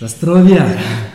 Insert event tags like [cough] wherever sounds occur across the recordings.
Zdravia.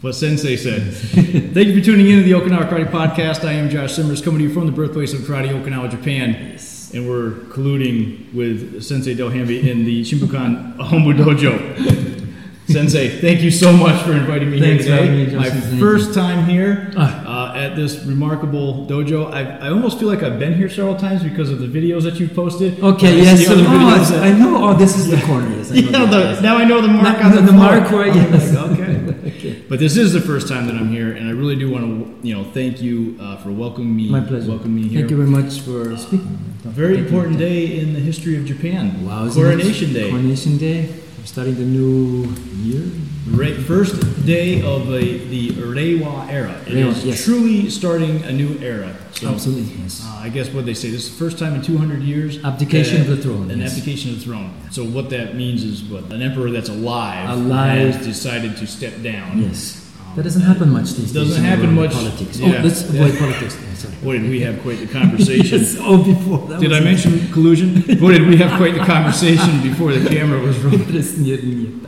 What Sensei said. [laughs] Thank you for tuning in to the Okinawa Karate Podcast. I am Josh Simmers, coming to you from the birthplace of karate, Okinawa, Japan. Yes. And we're colluding with Sensei Dohambi in the Shimbukan Hombu Dojo. [laughs] Sensei, thank you so much for inviting me Thanks for here having me, today. My first time here Ah. Uh, at this remarkable dojo. I, I almost feel like I've been here several times because of the videos that you've posted. Okay, yes. see So, other oh, that- I know. Oh, this is the corner. Yes, I [laughs] yeah, the, now I know the mark Now- on the, the floor. mark where- I'm yes. like, [laughs] okay. But this is the first time that I'm here, and I really do want to, you know, thank you uh, for welcoming me. My pleasure. Welcoming me here. Thank you very much for speaking. A very important day in the history of Japan. Wow? Coronation Day. Coronation Day. Starting the new year. Right, first day of the, the Reiwa era. It Reiwa, is yes. truly starting a new era. So, Absolutely, yes. Uh, I guess what they say, this is the first time in 200 years. Abdication that- of the throne, An yes. abdication of the throne. So what that means is what an emperor that's alive, Alive. has decided to step down. Yes. That doesn't happen much these days. Doesn't happen much. Politics. Yeah. Oh, let's avoid politics. Yeah, sorry. Boy, did we have quite the conversation. [laughs] Yes. Oh, before. That Did I mention collusion? [laughs] Boy, did we have quite the conversation before the camera was [laughs] rolling.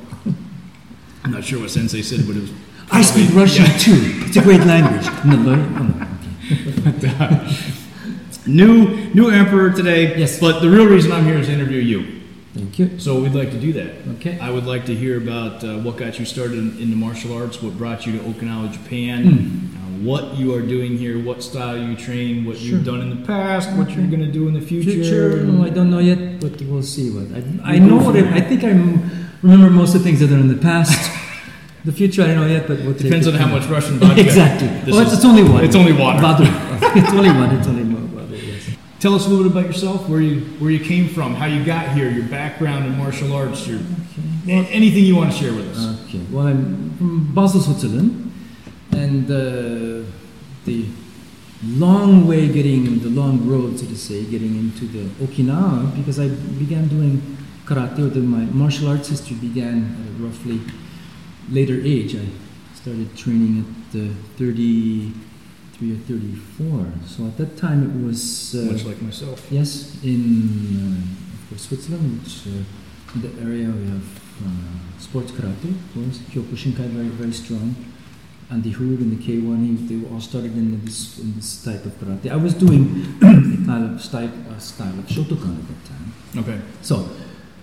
I'm not sure what Sensei said, but it was. I speak Russian yeah. too. It's a great language. No, no, no. New new emperor today. Yes. But the real reason I'm here is to interview you. Thank you. So we'd like to do that. Okay. I would like to hear about uh, what got you started in, in the martial arts, what brought you to Okinawa, Japan, Hmm. uh, what you are doing here, what style you train, what Sure. you've done in the past, what you're going to do in the future. Future, no, I don't know yet, but we'll see what. I, I know what I, I think I remember most of the things that are in the past. the future, I don't know yet, but we'll Depends on how much Russian vodka. [laughs] Exactly. Well, it's, is- it's only one. It's only water. it's only one. [laughs] It's only. Tell us a little bit about yourself, where you where you came from, how you got here, your background in martial arts, your a- anything you want to share with us. Okay. Well, I'm from Basel, Switzerland, and uh, the long way getting the long road, so to say, getting into the Okinawa because I began doing karate or the, my martial arts history began at a roughly later age. I started training at uh, 33 or 34. So at that time it was uh, Much like myself. Yes, in uh, of course Switzerland, which uh, in the area we have uh, sports karate, of course, Kyokushinkai very very strong, and the Hood and the K1, he- they all started in this in this type of karate. I was doing [clears throat] a kind of style, uh, style of Shotokan at that time. Okay. So,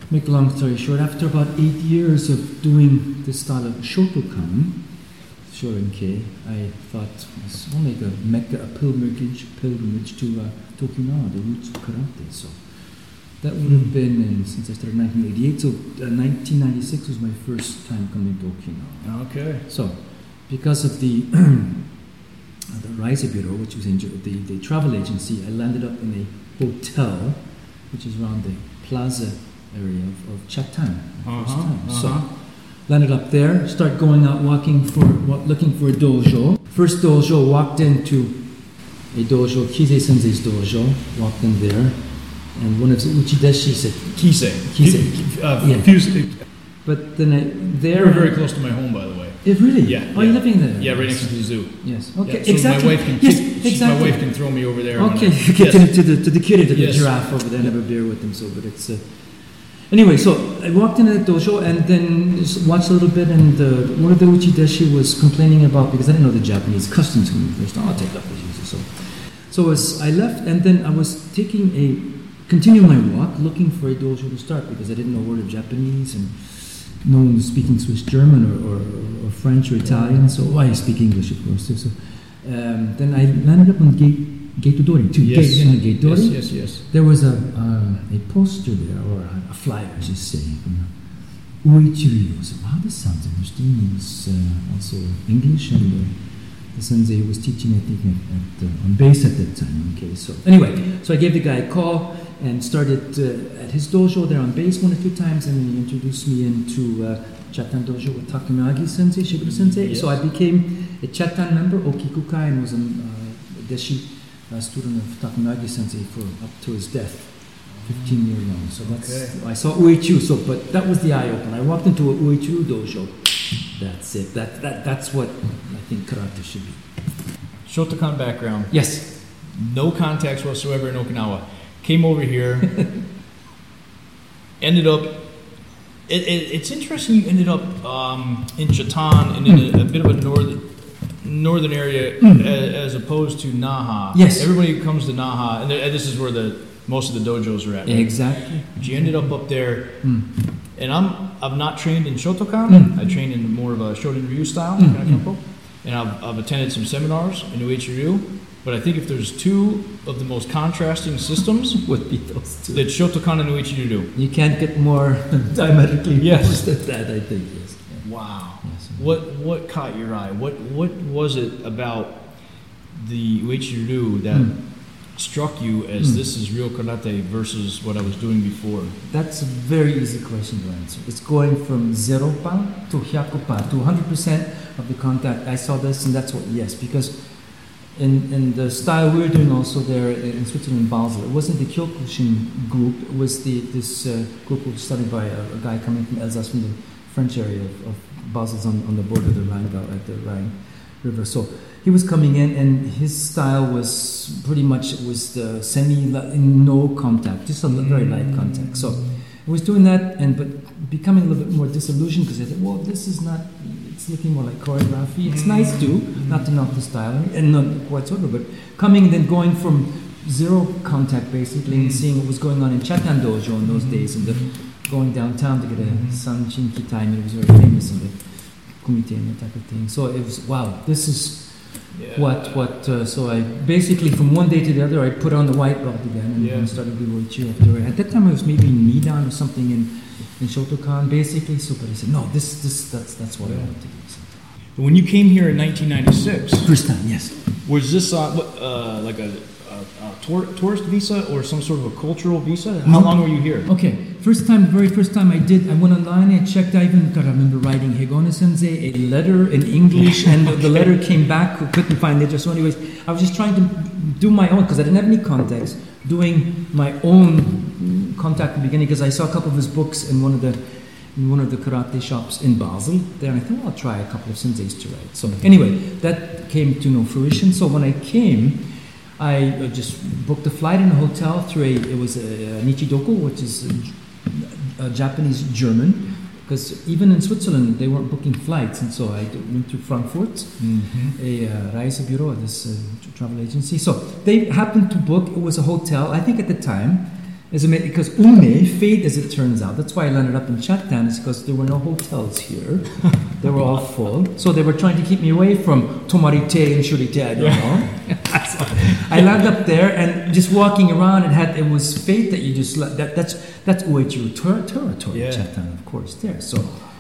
make a long story short, after about eight years of doing this style of Shotokan, Shorinke, I thought it's make a Mecca, a pilgrimage, pilgrimage to uh, to the roots of karate. So that would have been in, since I started in 1988. So uh, 1996 was my first time coming to Okinawa. Okay. So, because of the [clears throat] the Reise Bureau, which was in the, the travel agency, I landed up in a hotel, which is around the plaza area of, of Chatan. Uh-huh. Uh-huh. So, landed up there, start going out walking for looking for a dojo. First dojo, walked into a dojo, Kise Sensei's dojo, walked in there, and one of the uchideshi said, Kisei. Kisei. Uh, Yeah. Fuse- but then I, there, They're very close to my home, by the way. Eh, really? Yeah, Oh, yeah. you're living there? Yeah, right next to the zoo. Yes. Yeah, Okay. so exactly. My wife can yes. kick, exactly. My wife can throw me over there. Okay. [laughs] Yes. To, to the to the kitty, to the Yes. giraffe over there. I a beer with them, so but it's. Uh, anyway, so I walked into the dojo and then just watched a little bit, and uh, one of the uchideshi was complaining about because I didn't know the Japanese customs first. I'll take up. So, so as I left, and then I was taking a continue my walk, looking for a dojo to start because I didn't know a word of Japanese and no one was speaking Swiss German or, or, or French or Italian, so oh, I speak English, of course. So um, then I landed up on Gate Gate Dori too. Yes. Gate, you know, Gate Dori. Yes, yes, yes. There was a uh, a poster there or a, a flyer, I should say, from Uechi-ryu. So wow, this sounds interesting. It was uh, also English and. Uh, the sensei was teaching, I think, at, at, uh, on base at that time. Okay, so anyway, so I gave the guy a call and started uh, at his dojo there on base one or two times, and he introduced me into uh, Chatan dojo with Takamiyagi sensei, Shigeru sensei. So I became a Chatan member, Okikukai, and was a uh, deshi uh, student of Takamiyagi sensei for up to his death. 15 years long. So that's Okay. I saw Uechi. So, but that was the eye opener. I walked into a Uechi dojo. That's it. That, that that's what I think karate should be. Shotokan background. Yes. No contacts whatsoever in Okinawa. Came over here. [laughs] ended up it, it, it's interesting you ended up um, in Chatan and in a, a bit of a northern northern area as, as opposed to Naha. Yes. Everybody comes to Naha, and, and this is where the most of the dojos are at. right? Exactly. But you ended up up there, Mm. and I'm I'm not trained in Shotokan. Mm. I trained in more of a Shoten Ryu style, Mm, kind of kempo. and I've, I've attended some seminars in Uechi-ryu. But I think if there's two of the most contrasting systems, [laughs] Would be those two. that Shotokan and Uechi-ryu. You can't get more [laughs] diametrically Yes. opposed than that, I think, yes. Wow. Yes. What what caught your eye? What what was it about the Uechi-ryu that Mm. struck you as Mm. this is real karate versus what I was doing before? That's a very easy question to answer. It's going from zero pa to hyakupa to 100% of the contact. I saw this, and that's what yes, because in, in the style we were doing also there in Switzerland, Basel, it wasn't the Kyokushin group. It was the this uh, group was started by a, a guy coming from Alsace, from the French area of, of Basel's on, on the border of the Rhine, at the Rhine River. So he was coming in, and his style was pretty much it was the semi no contact, just a very light mm. contact. So I was doing that, and but becoming a little bit more disillusioned because I thought, well, this is not. It's looking more like choreography. It's mm. nice too, mm. not to knock the style and not whatsoever, but coming and then going from zero contact basically and seeing what was going on in Chatan Dojo in those days, and the, going downtown to get a San Shinki time. It was very famous in the kumite and that type of thing. So it was wow. This is Yeah. what what uh, so I basically from one day to the other I put on the white belt again and, Yeah. and started doing Uechi after at that time I was maybe in Nidan or something in in Shotokan basically so but I said no this this that's that's what I want to do so. When you came here in 1996, first time yes was this uh, uh, like a, a, a tour, tourist visa or some sort of a cultural visa? How No. long were you here? okay first time the very first time I did I went online I checked I even got I remember writing Higaonna Sensei a letter in English [laughs] and the, the letter came back couldn't find it so anyways I was just trying to do my own because I didn't have any contacts doing my own contact in the beginning because I saw a couple of his books in one of the in one of the karate shops in Basel there and I thought well, I'll try a couple of senseis to write so anyway that came to no fruition so when I came I uh, just booked a flight in a hotel through a it was a, a Nichidoko which is a, a Japanese German because even in Switzerland they weren't booking flights and so I went to Frankfurt Mm-hmm. a uh, Reisebüro, this uh, travel agency. So they happened to book. It was a hotel. I think at the time, as a, because Ume, fate as it turns out, that's why I landed up in Chatan, is because there were no hotels here. [laughs] they were all full. So they were trying to keep me away from Tomarite and Shurite. I don't know. [laughs] I landed up there and just walking around. It had it was fate that you just that that's that's Uechi ter- territory. Yeah. Chatan, of course, there. So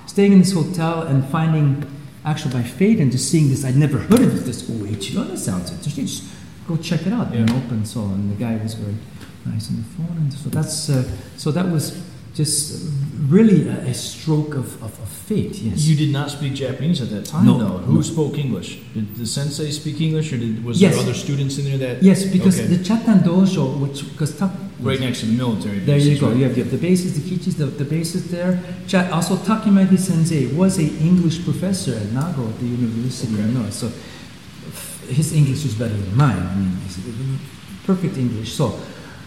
staying in this hotel and finding actually by fate and just seeing this, I'd never heard of this OH. Oh, that sounds interesting. Just go check it out. And Yeah. open so, and the guy was very nice on the phone, and so that's uh, so that was just really a, a stroke of, of, of fate. Yes. You did not speak Japanese at that time, No, though. Who no. spoke English? Did the sensei speak English, or did, was Yes. there other students in there that? yes, because Okay. the Chatan Dojo, which because ta- right next to the military. There you go. right? You have, you have the bases, the kichis, the, the bases there. Cha- also, Takamiyagi Sensei was a English professor at Nago at the university. Okay. You know, so f- his English was better than mine. I mean, perfect English. So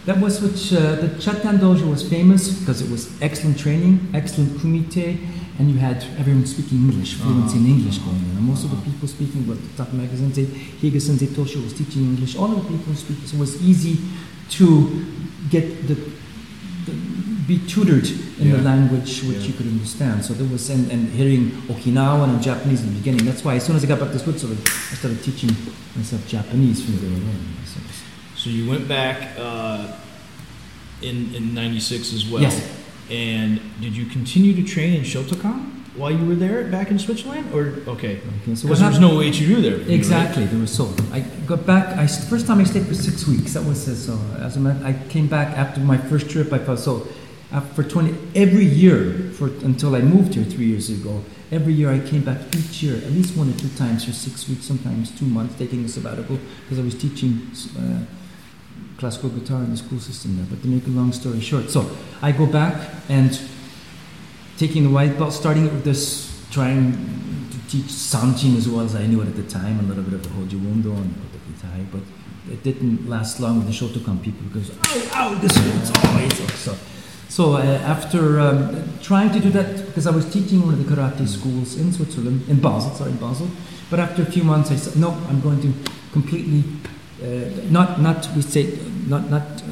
that was which uh, the Chatan Dojo was famous because it was excellent training, excellent kumite, eh? and you had everyone speaking English, fluency in ah. English going on. And most of the people speaking, but Takamiyagi Sensei, Higa Sensei Toshio was teaching English. All of the people speaking, so it was easy to get the be tutored in the language which Yeah. you could understand. So there was, and, and hearing Okinawan and Japanese in the beginning. That's why as soon as I got back to Switzerland, I started teaching myself Japanese from there on. So, you went back uh, in in '96 as well. Yes. And did you continue to train in Shotokan while you were there back in Switzerland, or okay? okay, so Because what there was happened- no HU there. you, right? Exactly, there was so. I got back. I first time I stayed for six weeks. That was uh, so. As a matter, I came back after my first trip. I felt so. After for twenty every year for until I moved here three years ago. Every year I came back each year at least one or two times for six weeks, sometimes two months, taking a sabbatical because I was teaching uh, classical guitar in the school system there. But to make a long story short, so I go back and taking the white belt, starting with this, trying to teach Sanchin as well as I knew it at the time, a little bit of the Hojo Undo and Kote Kitae, but it didn't last long with the Shotokan people because, ow, ow, this hurts, oh, it's so. So uh, after um, trying to do that, because I was teaching one of the karate schools in Switzerland, in Basel, sorry, in Basel. But after a few months, I said, no, I'm going to completely, not, not, we say, not, not uh,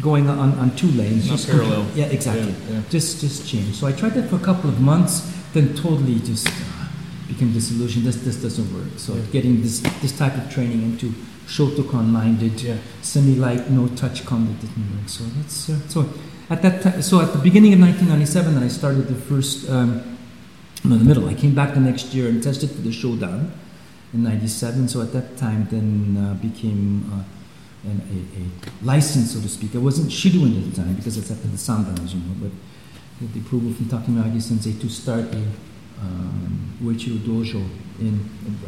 going on, on two lanes. Not parallel. yeah, exactly. Yeah, yeah. Just, just change. So I tried that for a couple of months, then totally just uh, became disillusioned. This, this doesn't work. So Yeah. getting this, this type of training into Shotokan minded, Yeah. semi-light, no touch combat didn't work. So that's uh, so at that time. So at the beginning of 1997, then I started the first. Um, no, the middle. I came back the next year and tested for the shodan in '97. So at that time, then uh, became uh, an, a, a license, so to speak. I wasn't shidowing at the time because it's after the Sandan, as you know, but the approval from Takamiyagi Sensei to start a um, dojo in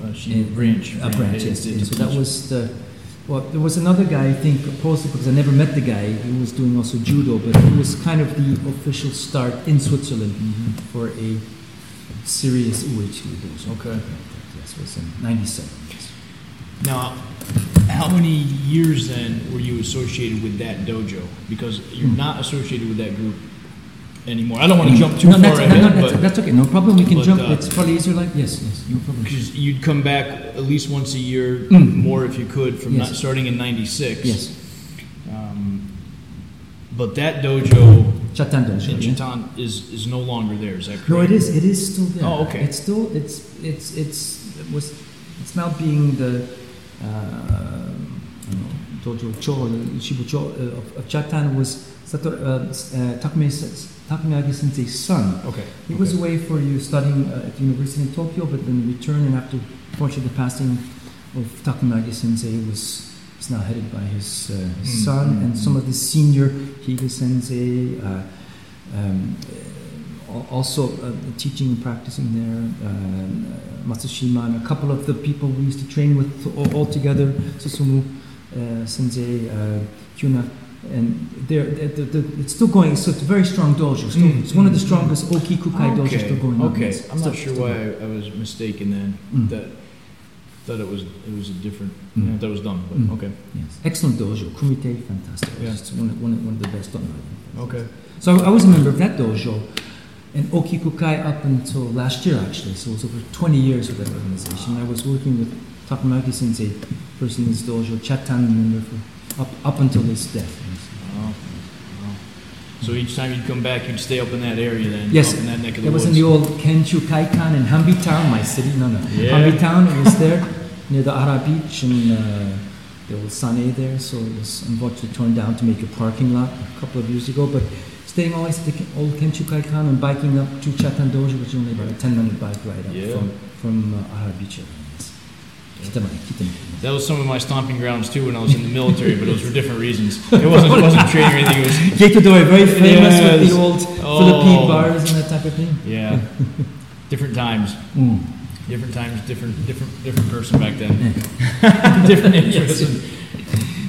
Uh, in- branch. A branch, yes. so that was the. Well, there was another guy, I think, posted because I never met the guy. He was doing also judo, but he was kind of the official start in Switzerland Mhm. for a serious Uechi dojo. Okay. It was in '97. Yes. Now, how many years then were you associated with that dojo? Because you're not associated with that group anymore. I don't want to jump too no, far that's, ahead, no, no, that's, but that's okay. No problem. We can but, jump. uh, it's probably easier like yes, yes, no problem. because you'd come back at least once a year, Mm. more if you could, from Yes. not starting in '96. Yes, Um, but that dojo Chatan dojo. in yeah. Chatan is is no longer there. Is that correct? No, it is. It is still there. Oh, okay. It's still. It's. It's. It's. Was. It's now being the. Uh, you know, Dojo Cho, uh, of, of Chatan was Sato, uh, uh, Takumi, Takamiyagi Sensei's son. Okay. He was okay. away for you studying uh, at the university in Tokyo, but then returned, and after, fortunately, the passing of Takamiyagi Sensei was is now headed by his, uh, his Mm, son mm, and some of the senior Higa Sensei. Uh, um, also uh, teaching and practicing there, um, uh, Matsushima, and a couple of the people we used to train with all, all together, Susumu uh, Sensei, uh, Kyuna, and they're, they're, they're, it's still going, so it's a very strong dojo. Still, Mm, it's one of the mm, strongest Oki Kukai dojos Okay. still going. Okay. Yes, I'm still- not sure why. I, I was mistaken then. Mm. That thought it was it was a different. Mm. That was done. But Mm. okay. Yes. Excellent dojo, Kumite, fantastic. Yeah. It's one, of- one, one of the best done. Okay. So I was a member of that dojo, and Okikukai up until last year actually. So it was over 20 years with that organization. I was working with Takamiyagi Sensei, person in his dojo, Chatan member for up up until his death. Wow. Wow. So each time you'd come back, you'd stay up in that area then. Yes, Up in that neck of the It was woods. in the old Kenshu Kaikan in Hamby Town, my city. No, no, Yeah. Hamby Town. It was there near the Ara Beach and uh, the old Sane there. So it was unfortunately torn down to make a parking lot a couple of years ago. But staying always at the Ke- old Kenshu Kaikan and biking up to Chatan Dojo, which is only about a 10 minute bike ride up Yeah. from from uh, Ara Beach. area, Yes. Kitamari, Kitamari. That was some of my stomping grounds too when I was in the military, but it was for different reasons. [laughs] It wasn't, it wasn't training or anything. It was [laughs] Geto-doi, very famous with the old Oh. Philippine bars and that type of thing. yeah, [laughs] different times, Mm. different times, different different different person back then. different interests.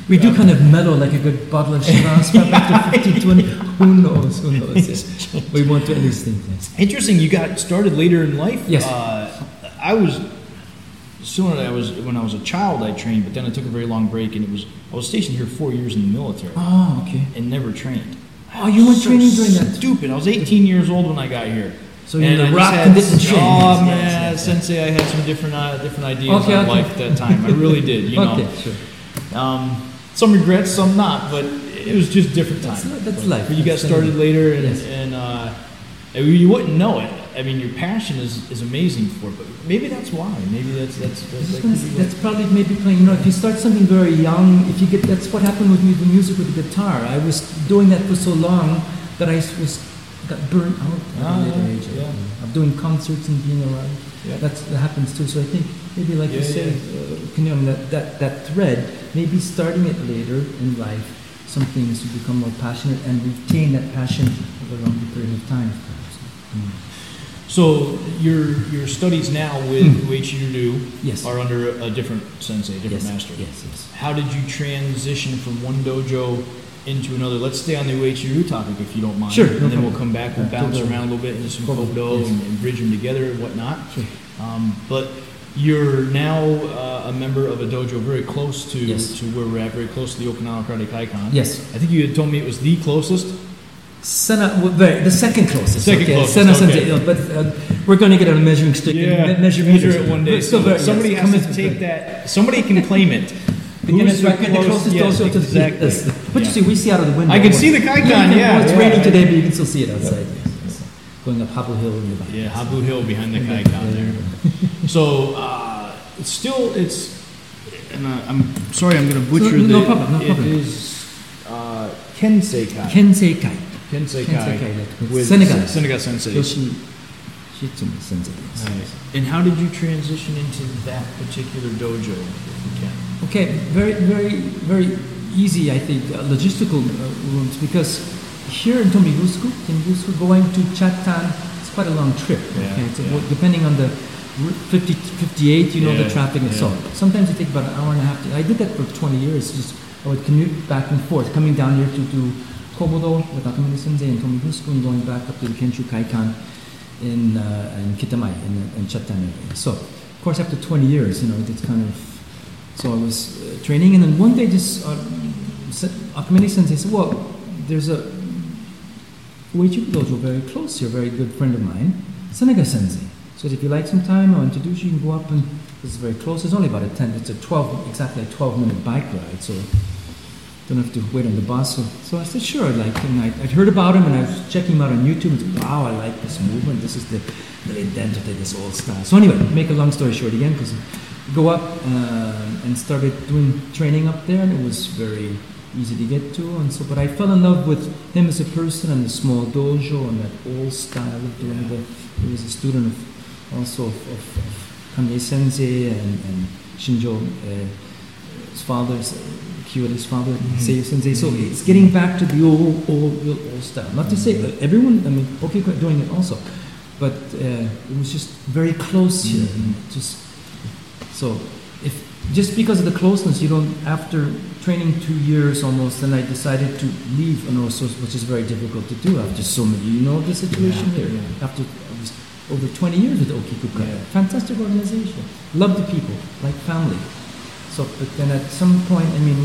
We do kind of mellow like a good bottle of Shiraz after [laughs] 15, 20. Who knows? Who knows? yes. We want to at least think this. Interesting. You got started later in life. Yes. Uh, I was similar. I was when I was a child. I trained, but then I took a very long break, and it was I was stationed here four years in the military Oh, okay. and never trained. Oh, you weren't So training during that. Stupid. I was 18 years old when I got here. So And the I rock had- training. Oh man. Sensei, I had some different uh, different ideas Okay, on okay. life at that time. I really did. You [laughs] know, Okay, sure. um, some regrets, some not, but it was just different That's, time. li- that's life. But you got started later, and, Yes. and uh, you wouldn't know it. I mean, your passion is, is amazing for it, but maybe that's why. Maybe that's that's that's, that gonna could say, be what- That's probably maybe playing. You know, if you start something very young, if you get that's what happened with me with music with the guitar. I was doing that for so long that I was got burnt out at Ah, a later yeah, age. yeah. Of doing concerts and being around. Yeah. That's that happens too. So I think maybe like you Yeah, say, uh, can you- that, that that thread, maybe starting it later in life, some things you become more passionate and retain that passion over a longer period of time. perhaps. Mm. So your your studies now with Mm. Yes. are under a different sensei, a different yes, master. Yes, yes. How did you transition from one dojo into another? Let's stay on the Uechi topic if you don't mind. Sure, And no then problem. we'll come back, we'll Uh, bounce around a little bit into some Kodo, yes. and, and bridge them together and whatnot. Sure. Um, but you're now uh, a member of a dojo very close to, Yes. to where we're at, very close to the Okinawa Karate Kaikan. Yes. I think you had told me it was the closest. Sena, well, the second closest. Second okay. closest, Sena okay. Sensei, but uh, we're going to get a measuring stick and me- measure, meters. it one day. Still So somebody has to take that. Somebody can claim it. Who's the record, the close- closest yes, also to the exactly. But Yeah. you see, we see out of the window. I can see the Kaikan, Yeah, it's yeah, raining yeah. today, but you can still see it outside. Yes. Going up Habu Hill in the back. Yeah, Habu Hill behind the Kaikan there. [laughs] So uh, it's still it's, and uh, I'm sorry, I'm going to butcher No- no the. problem, no problem. It is uh, Kenseikai. Kensei Kai. Kenseikai Kenseikai, like with Senaga. Senaga Sensei. Yoshi Shitsumi Sensei. yes. And how did you transition into that particular dojo? If you can? Okay, very, very, very easy, I think, uh, logistical uh, rooms because here in Tomigusuku, Tomigusuku, going to Chatan, it's quite a long trip. Yeah, okay? It's a- yeah. Depending on the route 50, 58, you know, Yeah, the traffic and so. Sometimes it takes about an hour and a half. To, I did that for 20 years. Just I would commute back and forth, coming down here to do Kobudo with Akamine Sensei and Tomigusuku and going back up to the Kenshu Kaikan in, uh, in Kitamae, in, in Chatan area. So, of course, after 20 years, you know, it's kind of so I was uh, training, and then one day, just uh, Sensei said, "Well, there's a Uechi dojo very close here, a very good friend of mine, Senaga Sensei. So if you like some time, I'll introduce you. You can go up and it's very close. It's only about a ten. It's a twelve, exactly a twelve minute bike ride. So don't have to wait on the bus. So, so I said, sure. I'd like, and I, I'd heard about him, and I was checking him out on YouTube. And said, wow, I like this movement. This is the the identity, this old style. So anyway, make a long story short again, because go up uh, and started doing training up there, and it was very easy to get to. And so, but I fell in love with him as a person and the small dojo and that old style of doing the. He was a student of also of, of, of Kanei Sensei and, and Shinjo, uh, his father's. Kyoto's father, Seiyu Sensei. So it's getting back to the old, old, real old style. Not to say uh, everyone. I mean, okay, doing it also, but uh, it was just very close here. and Just so if just because of the closeness, you don't. After training two years almost, then I decided to leave Anoso, which is very difficult to do after so many. You know the situation Yeah, here. yeah. After was over 20 years with Okikuka, Yeah. fantastic organization, love the people, like family. So, but then at some point, I mean,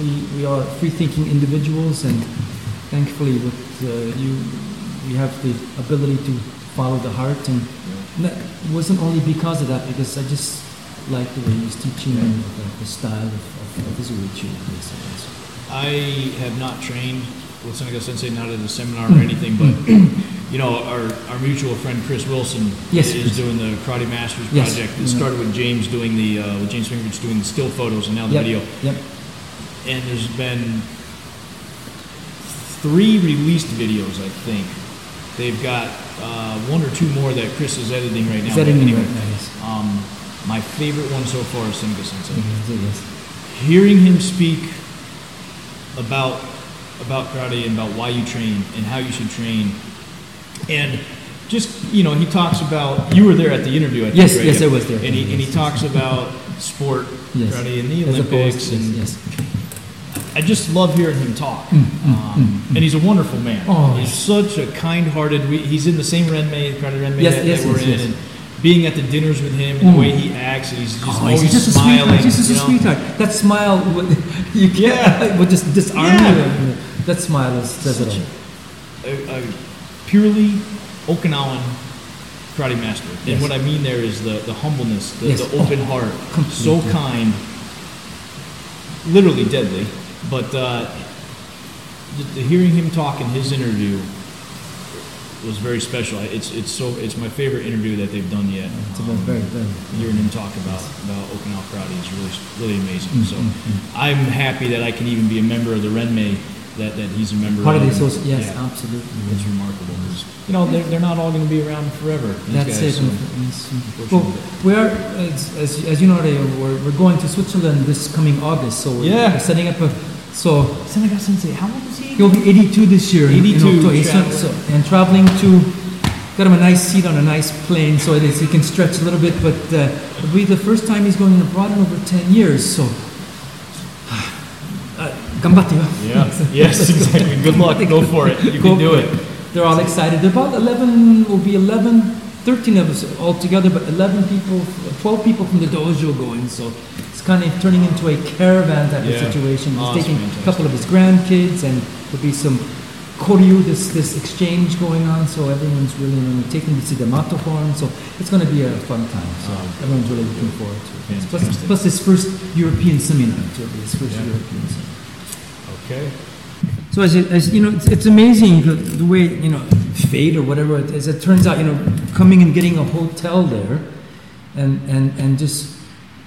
we, we are free-thinking individuals, and thankfully, with uh, you, we have the ability to follow the heart. And that wasn't only because of that, because I just liked the way he's teaching and the, the style of, of, of his. So, I have not trained with Senaga Sensei, not at a seminar or anything, but [clears throat] you know, our, our mutual friend Chris Willson Yes, is doing the Karate Masters Yes. project. It started with James doing the uh, with James Fingerich doing the still photos and now the Yep, video. Yep. And there's been three released videos, I think. They've got uh, one or two more that Chris is editing right now. That but anyway, right now? Um, my favorite one so far is Senaga Sensei. Yes. hearing him speak about about karate and about why you train and how you should train and just you know he talks about you were there at the interview I think, Yes, right? yes. I was there. and he, and he talks about sport Yes. karate and the opposed Olympics and yes. I just love hearing him talk Mm, um, and he's a wonderful man Oh, he's such a kind-hearted we, he's in the same Renmei karate Renmei Yes, that, yes, that we're yes, in yes. and being at the dinners with him and the way he acts and he's just Oh, always he's just smiling sweetheart. He's just a you know? sweetheart. That smile, [laughs] you can't, Yeah. would just disarm Yeah. you. That smile is, says it all. a, a purely Okinawan karate master. And Yes. what I mean there is the, the humbleness, the, Yes. the open heart, so kind, literally deadly. But uh, the, the hearing him talk in his interview was very special. It's it's so it's my favorite interview that they've done yet. It's a very, very, Hearing him talk about about Okinawa karate is really really amazing. Mm, So mm, mm. I'm happy that I can even be a member of the Renmei. That, that he's a member Part of of. the yes, Yeah. absolutely. It's remarkable. You know, they're, they're not all going to be around forever. That's guys, it. so-. Well, we are, as, as, as you know, we're, we're going to Switzerland this coming August, so Yeah. we're setting up a. So Senaga Sensei, how old is he? he'll be 82 this year. in- in 82, traveling. so, and traveling to. Got him a nice seat on a nice plane, so it is, he can stretch a little bit. But uh, it'll be the first time he's going abroad in over 10 years. So, [sighs] uh, gambatte. Yeah. yes, [laughs] exactly. Good luck. Go for it. You can do it. They're all excited. There are about 11, will be 11, 13 of us all together, but 11 people, 12 people from the dojo going. So it's kind of turning into a caravan type Yeah. of situation. He's Oh, taking a couple of his grandkids, and there'll be some koryu, this this exchange going on. So everyone's really you know, taking to see the matterhorn. So it's going to be a fun time. So everyone's really looking forward to it. Plus, plus his first European seminar. It'll be his first Yeah. European seminar. Okay. So as, it, as you know, it's, it's amazing the, the way you know fate or whatever it is. It turns out you know coming and getting a hotel there, and and and just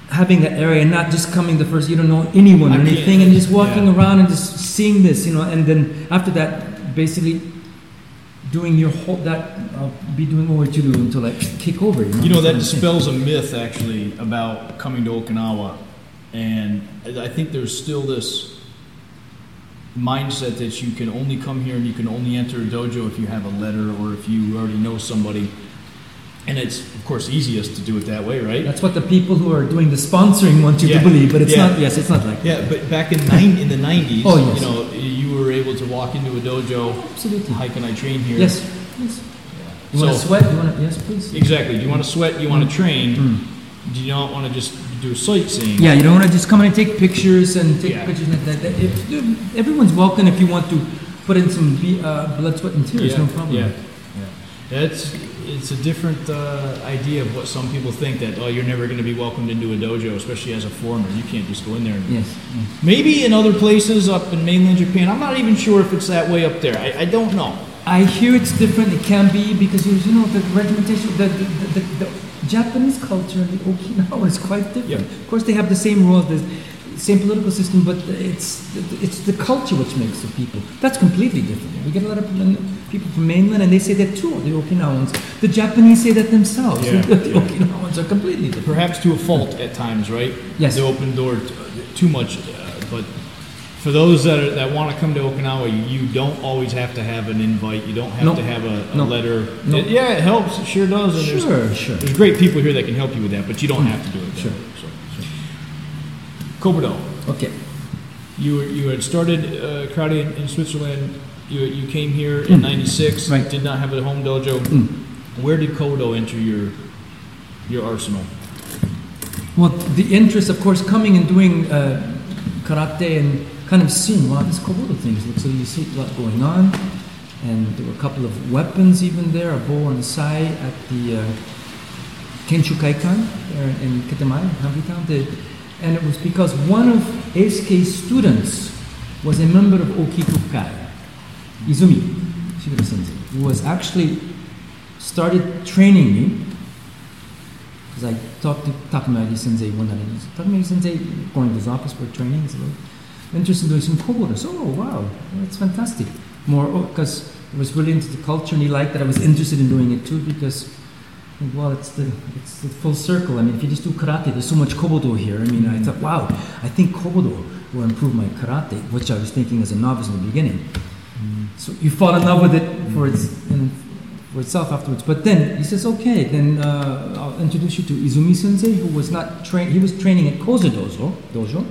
having that area and not just coming the first. You don't know anyone or anything, and just walking yeah. around and just seeing this, you know, and then after that, basically doing your whole that I'll be doing what you do until like kick over. You know, You know, that That's what I'm dispels a myth actually about coming to Okinawa. And I think there's still this mindset that you can only come here and you can only enter a dojo if you have a letter or if you already know somebody. And it's, of course, easiest to do it that way, right? That's what the people who are doing the sponsoring want you Yeah. to believe, but it's Yeah. not. Yes, it's not like that. Yeah, but back in nine, in the '90s, Oh, yes. you know, you were able to walk into a dojo. Absolutely. How can I train here? Yes. yes. You want to So- sweat? You want to? Yes, please. Exactly. Do you want to sweat? You want to train? Mm. Do you not want to just do sightseeing? Yeah, you don't want to just come in and take pictures and take Yeah. pictures. And that, that, if, everyone's welcome if you want to put in some be- uh, blood, sweat, and tears. Yeah, No problem. Yeah, yeah. It's it's a different uh, idea of what some people think that oh you're never going to be welcomed into a dojo, especially as a foreigner. You can't just go in there. And, Yes. Maybe in other places up in mainland Japan, I'm not even sure if it's that way up there. I, I don't know. I hear it's different. It can be because you know the regimentation, the, the, the, the Japanese culture and the Okinawa is quite different. Yeah. Of course, they have the same rules, the same political system, but it's it's the culture which makes the people. That's completely different. We get a lot of people from mainland, and they say that too. The Okinawans, the Japanese say that themselves. Yeah, [laughs] the yeah. Okinawans are completely different. Perhaps to a fault at times, right? Yes. The open door too much, uh, but. For those that, are, that want to come to Okinawa, you, don't always have to have an invite. You don't have No. to have a, a No. letter. No. It- yeah, it helps. It sure does. And there's- Sure, sure. There's great people here that can help you with that, but you don't have to do it. Sure. way, So. Kobudo, Okay. you were- you had started uh, karate in, in Switzerland. You, you came here in '96. Mm. Right. Did not have a home dojo. Mm. Where did Kobudo enter your your arsenal? Well, the interest, of course, coming and doing uh, karate and kind of seeing, wow, this Kobudo thing looks so you see a lot going on. And there were a couple of weapons even there, a bow and a sai at the uh, Kenshukaikan there in Kitamae, Hamitown. The, and it was because one of SK's students was a member of Okikukai, Izumi Shiguro sensei, who was actually started training me because I talked to Takamiyagi sensei one night. Takamiyagi sensei going to his office for training. He's interested in doing some kobudo. So, oh, wow, that's fantastic. More, because I was really into the culture and he liked that I was interested in doing it too because, well, it's the, it's the full circle. I mean, if you just do karate, there's so much kobudo here. I mean, I thought, wow, I think kobudo will improve my karate, which I was thinking as a novice in the beginning. So you fall in love with it for its, for itself afterwards. But then he says, okay, then uh, I'll introduce you to Izumi Sensei, who was not trained. He was training at Koza Dojo, dojo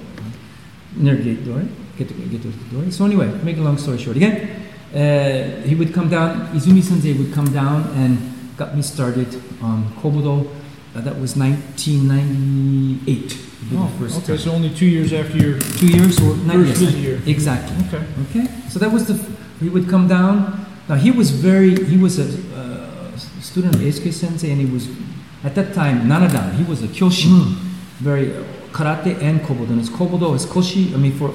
near Gate Dori. Get to, get to the door. So anyway, make a long story short, again, uh, he would come down. Izumi Sensei would come down and got me started on Kobudo. Uh, that was 1998. Would the first Oh, okay, time. so only two years after your Two years or first yes, visit. Exactly. Okay. Okay, so that was the. He would come down. Now he was very. He was a uh, student of Eisuke Sensei, and he was at that time Nanadan. He was a kyoshi, very uh, karate and kobudo. And his kobudo is koshi. I mean, for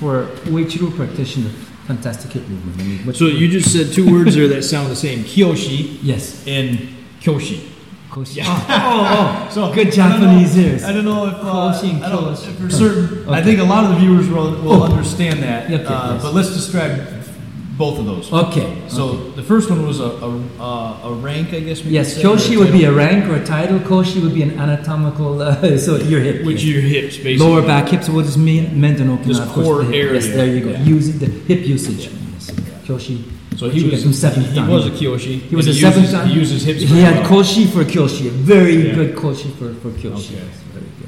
for a Uechi-ryu practitioner, fantastic hip movement. I mean, So you just said two [laughs] words there that sound the same: Kyoshi yes, and Kyoshi. koshi. Yeah. Oh, oh, [laughs] So good Japanese know- ears. I don't know if uh, Koshi and I don't- Kyoshi. for certain. I think a lot of the viewers will, will Oh. understand that. Okay, uh, yes. But let's describe both of those. Okay. So okay. the first one was a a, uh, a rank, I guess. we Yes, could say, or kyoshi would be a rank or a title. Koshi would be an anatomical. Uh, [laughs] so your hip. which yes. your hips basically. Lower back hips, what is mean, meant? This core the hip. Yes, there you go. Yeah. Using the hip usage. Yes. Kyoshi. So he was get from seventh he, dan. was a Kyoshi. He was and a he seventh uses. He uses hips. He had well. koshi for kyoshi. A very Yeah. good koshi for, for kyoshi. Okay. Yes, very good.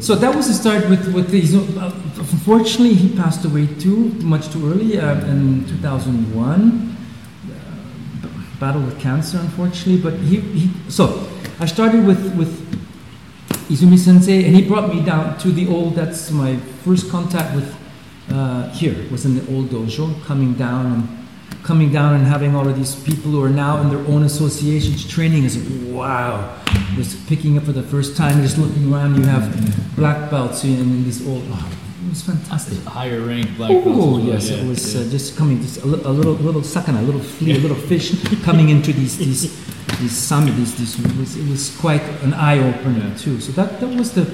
So that was the start with with these. Uh, unfortunately, he passed away too much too early uh, in 2001. Uh, battle with cancer, unfortunately. But he, he so I started with with Izumi Sensei, and he brought me down to the old. That's my first contact with uh, here. Was in the old dojo, coming down and coming down and having all of these people who are now in their own associations training is wow. Just picking up for the first time, just looking around, you have black belts in, these old. Oh, it was fantastic. Higher ranked black belts. Oh well, yes, yeah, it was yeah. uh, just coming, just a, li- a little, little sakana, a little flea, a little fish [laughs] coming into these these these summit. These, these it was, it was quite an eye opener Yeah. too. So that that was the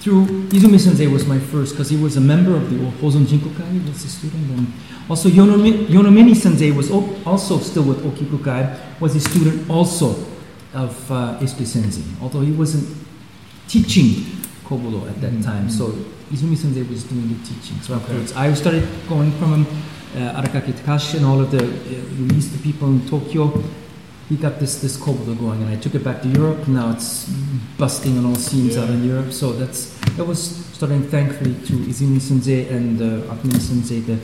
through Izumi Sensei was my first because he was a member of the Hozon Shinkokai. He was a student, and also Yonomi, Yonomini Sensei was also still with Okikukai. Was a student also of uh, Eisuke Sensei, although he wasn't teaching Kobudo at that Mhm. time. So Izumi Sensei was doing the teaching. So afterwards, I started going from him, uh, Arakaki Takashi and all of the uh, released the people in Tokyo. He got this this Kobudo going, and I took it back to Europe. Now it's busting on all seams out in Europe. So that's that was starting thankfully to Izumi Sensei and uh, Akumi Sensei the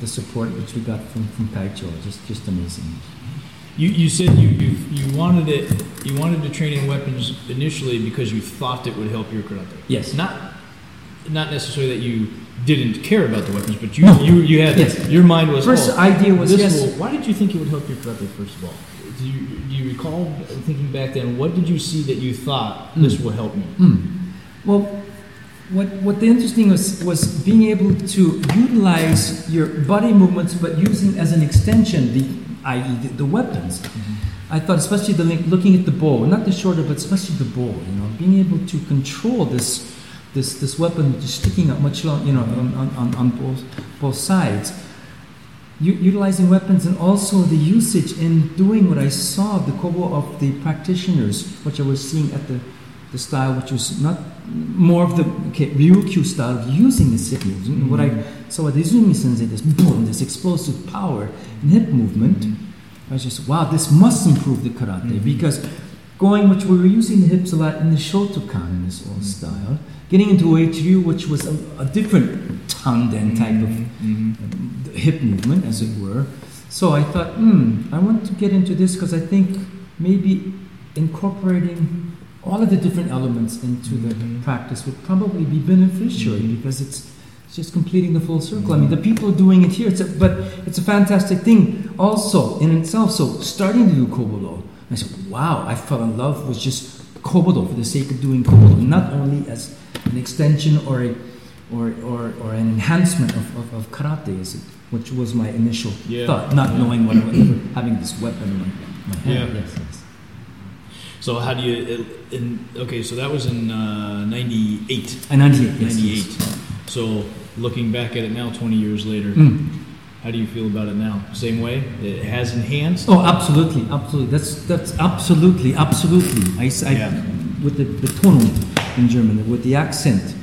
the support which we got from from Kaicho. Just just amazing. You, you said you, you, you wanted it you wanted to train in weapons initially because you thought it would help your karate. Yes. Not not necessarily that you didn't care about the weapons, but you No. you, you had Yes. your mind was First oh, idea was this yes. will, why did you think it would help your karate first of all? Do you, do you recall thinking back then? What did you see that you thought this will help me? Hmm. Well, what what the interesting was was being able to utilize your body movements, but using as an extension the i.e. the, the weapons. Mm-hmm. I thought, especially the looking at the bow, not the shorter, but especially the bow. You know, being able to control this this this weapon just sticking up much long, you know, on, on, on, on both both sides. U- utilizing weapons and also the usage in doing what I saw the kobo of the practitioners, which I was seeing at the, the style, which was not more of the okay, Ryukyu style of using the moves. And What I saw at Izumi Sensei, this boom, this explosive power and hip movement, I was just wow, this must improve the karate because going, which we were using the hips a lot in the Shotokan in this old style, getting into Uechi-ryu, which was a, a different tanden type of Mm-hmm. hip movement, as it were. So I thought, hmm, I want to get into this because I think maybe incorporating all of the different elements into the Mhm. practice would probably be beneficial because it's, it's just completing the full circle. I mean, the people are doing it here, it's a, but it's a fantastic thing also in itself. So starting to do kobudo, I said, wow, I fell in love with just kobudo for the sake of doing kobudo, not only as an extension or a or, or, or an enhancement of, of, of karate, is it, which was my initial Yeah. thought, not Yeah. knowing what I was having this weapon in my, my hand. Yeah. Yes, yes. So how do you? In, okay, so that was in uh, '98. And 98, yes, 98. yes. So looking back at it now, 20 years later, Mm. how do you feel about it now? Same way? It has enhanced. Oh, absolutely, absolutely. That's that's absolutely, absolutely. I, I- Yeah. with the Betonung in German, with the accent,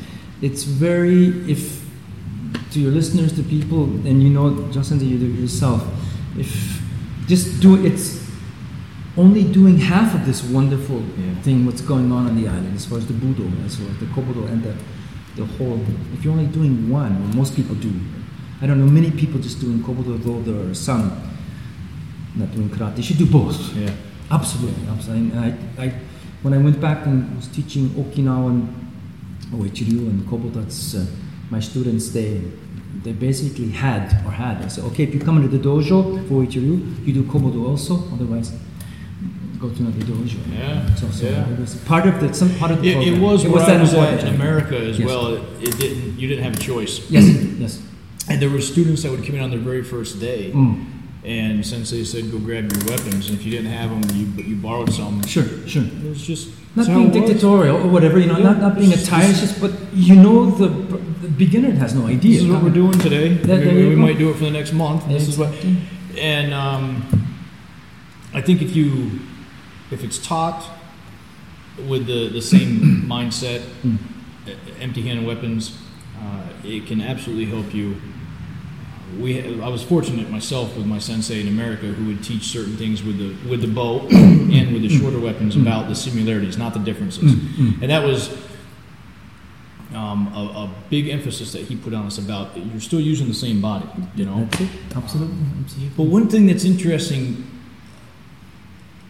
it's very if to your listeners, to people, and you know, Justin, to you yourself, if just do it, it's only doing half of this wonderful Yeah. thing what's going on on the island as far as the budo, as far as the kobudo, and the the whole. If you're only doing one, or most people do, I don't know many people just doing kobudo, though there are some not doing karate. You should do both. Yeah. Absolutely, absolutely. I, I, when I went back and was teaching Okinawan Uechi-ryu and Kobutatsu, uh, my students, they they basically had or had. I said, okay, if you come into the dojo for Uechi-ryu, you do Kobudo also. Otherwise, go to another dojo. Yeah, So, so yeah. it was part of the some part of the It, program. it was where I that was in America as Yes. well. It, it didn't. You didn't have a choice. Yes, yes. And there were students that would come in on their very first day, Mm. and they said, "Go grab your weapons." And if you didn't have them, you you borrowed some. Sure, sure. It was just Not being dictatorial or whatever, you know, Yeah, not, not being a tyrant, just- just, but you know the, the beginner has no idea. This is what we're doing today. There- there we we might do it for the next month. This is what, and um, I think if you if it's taught with the the same [clears throat] mindset, Mm. uh, empty-handed weapons, uh, it can absolutely help you. We, I was fortunate myself with my sensei in America who would teach certain things with the with the bow and with the shorter weapons about the similarities, not the differences, and that was um, a, a big emphasis that he put on us about you're still using the same body, you know. Absolutely. Absolutely. But one thing that's interesting,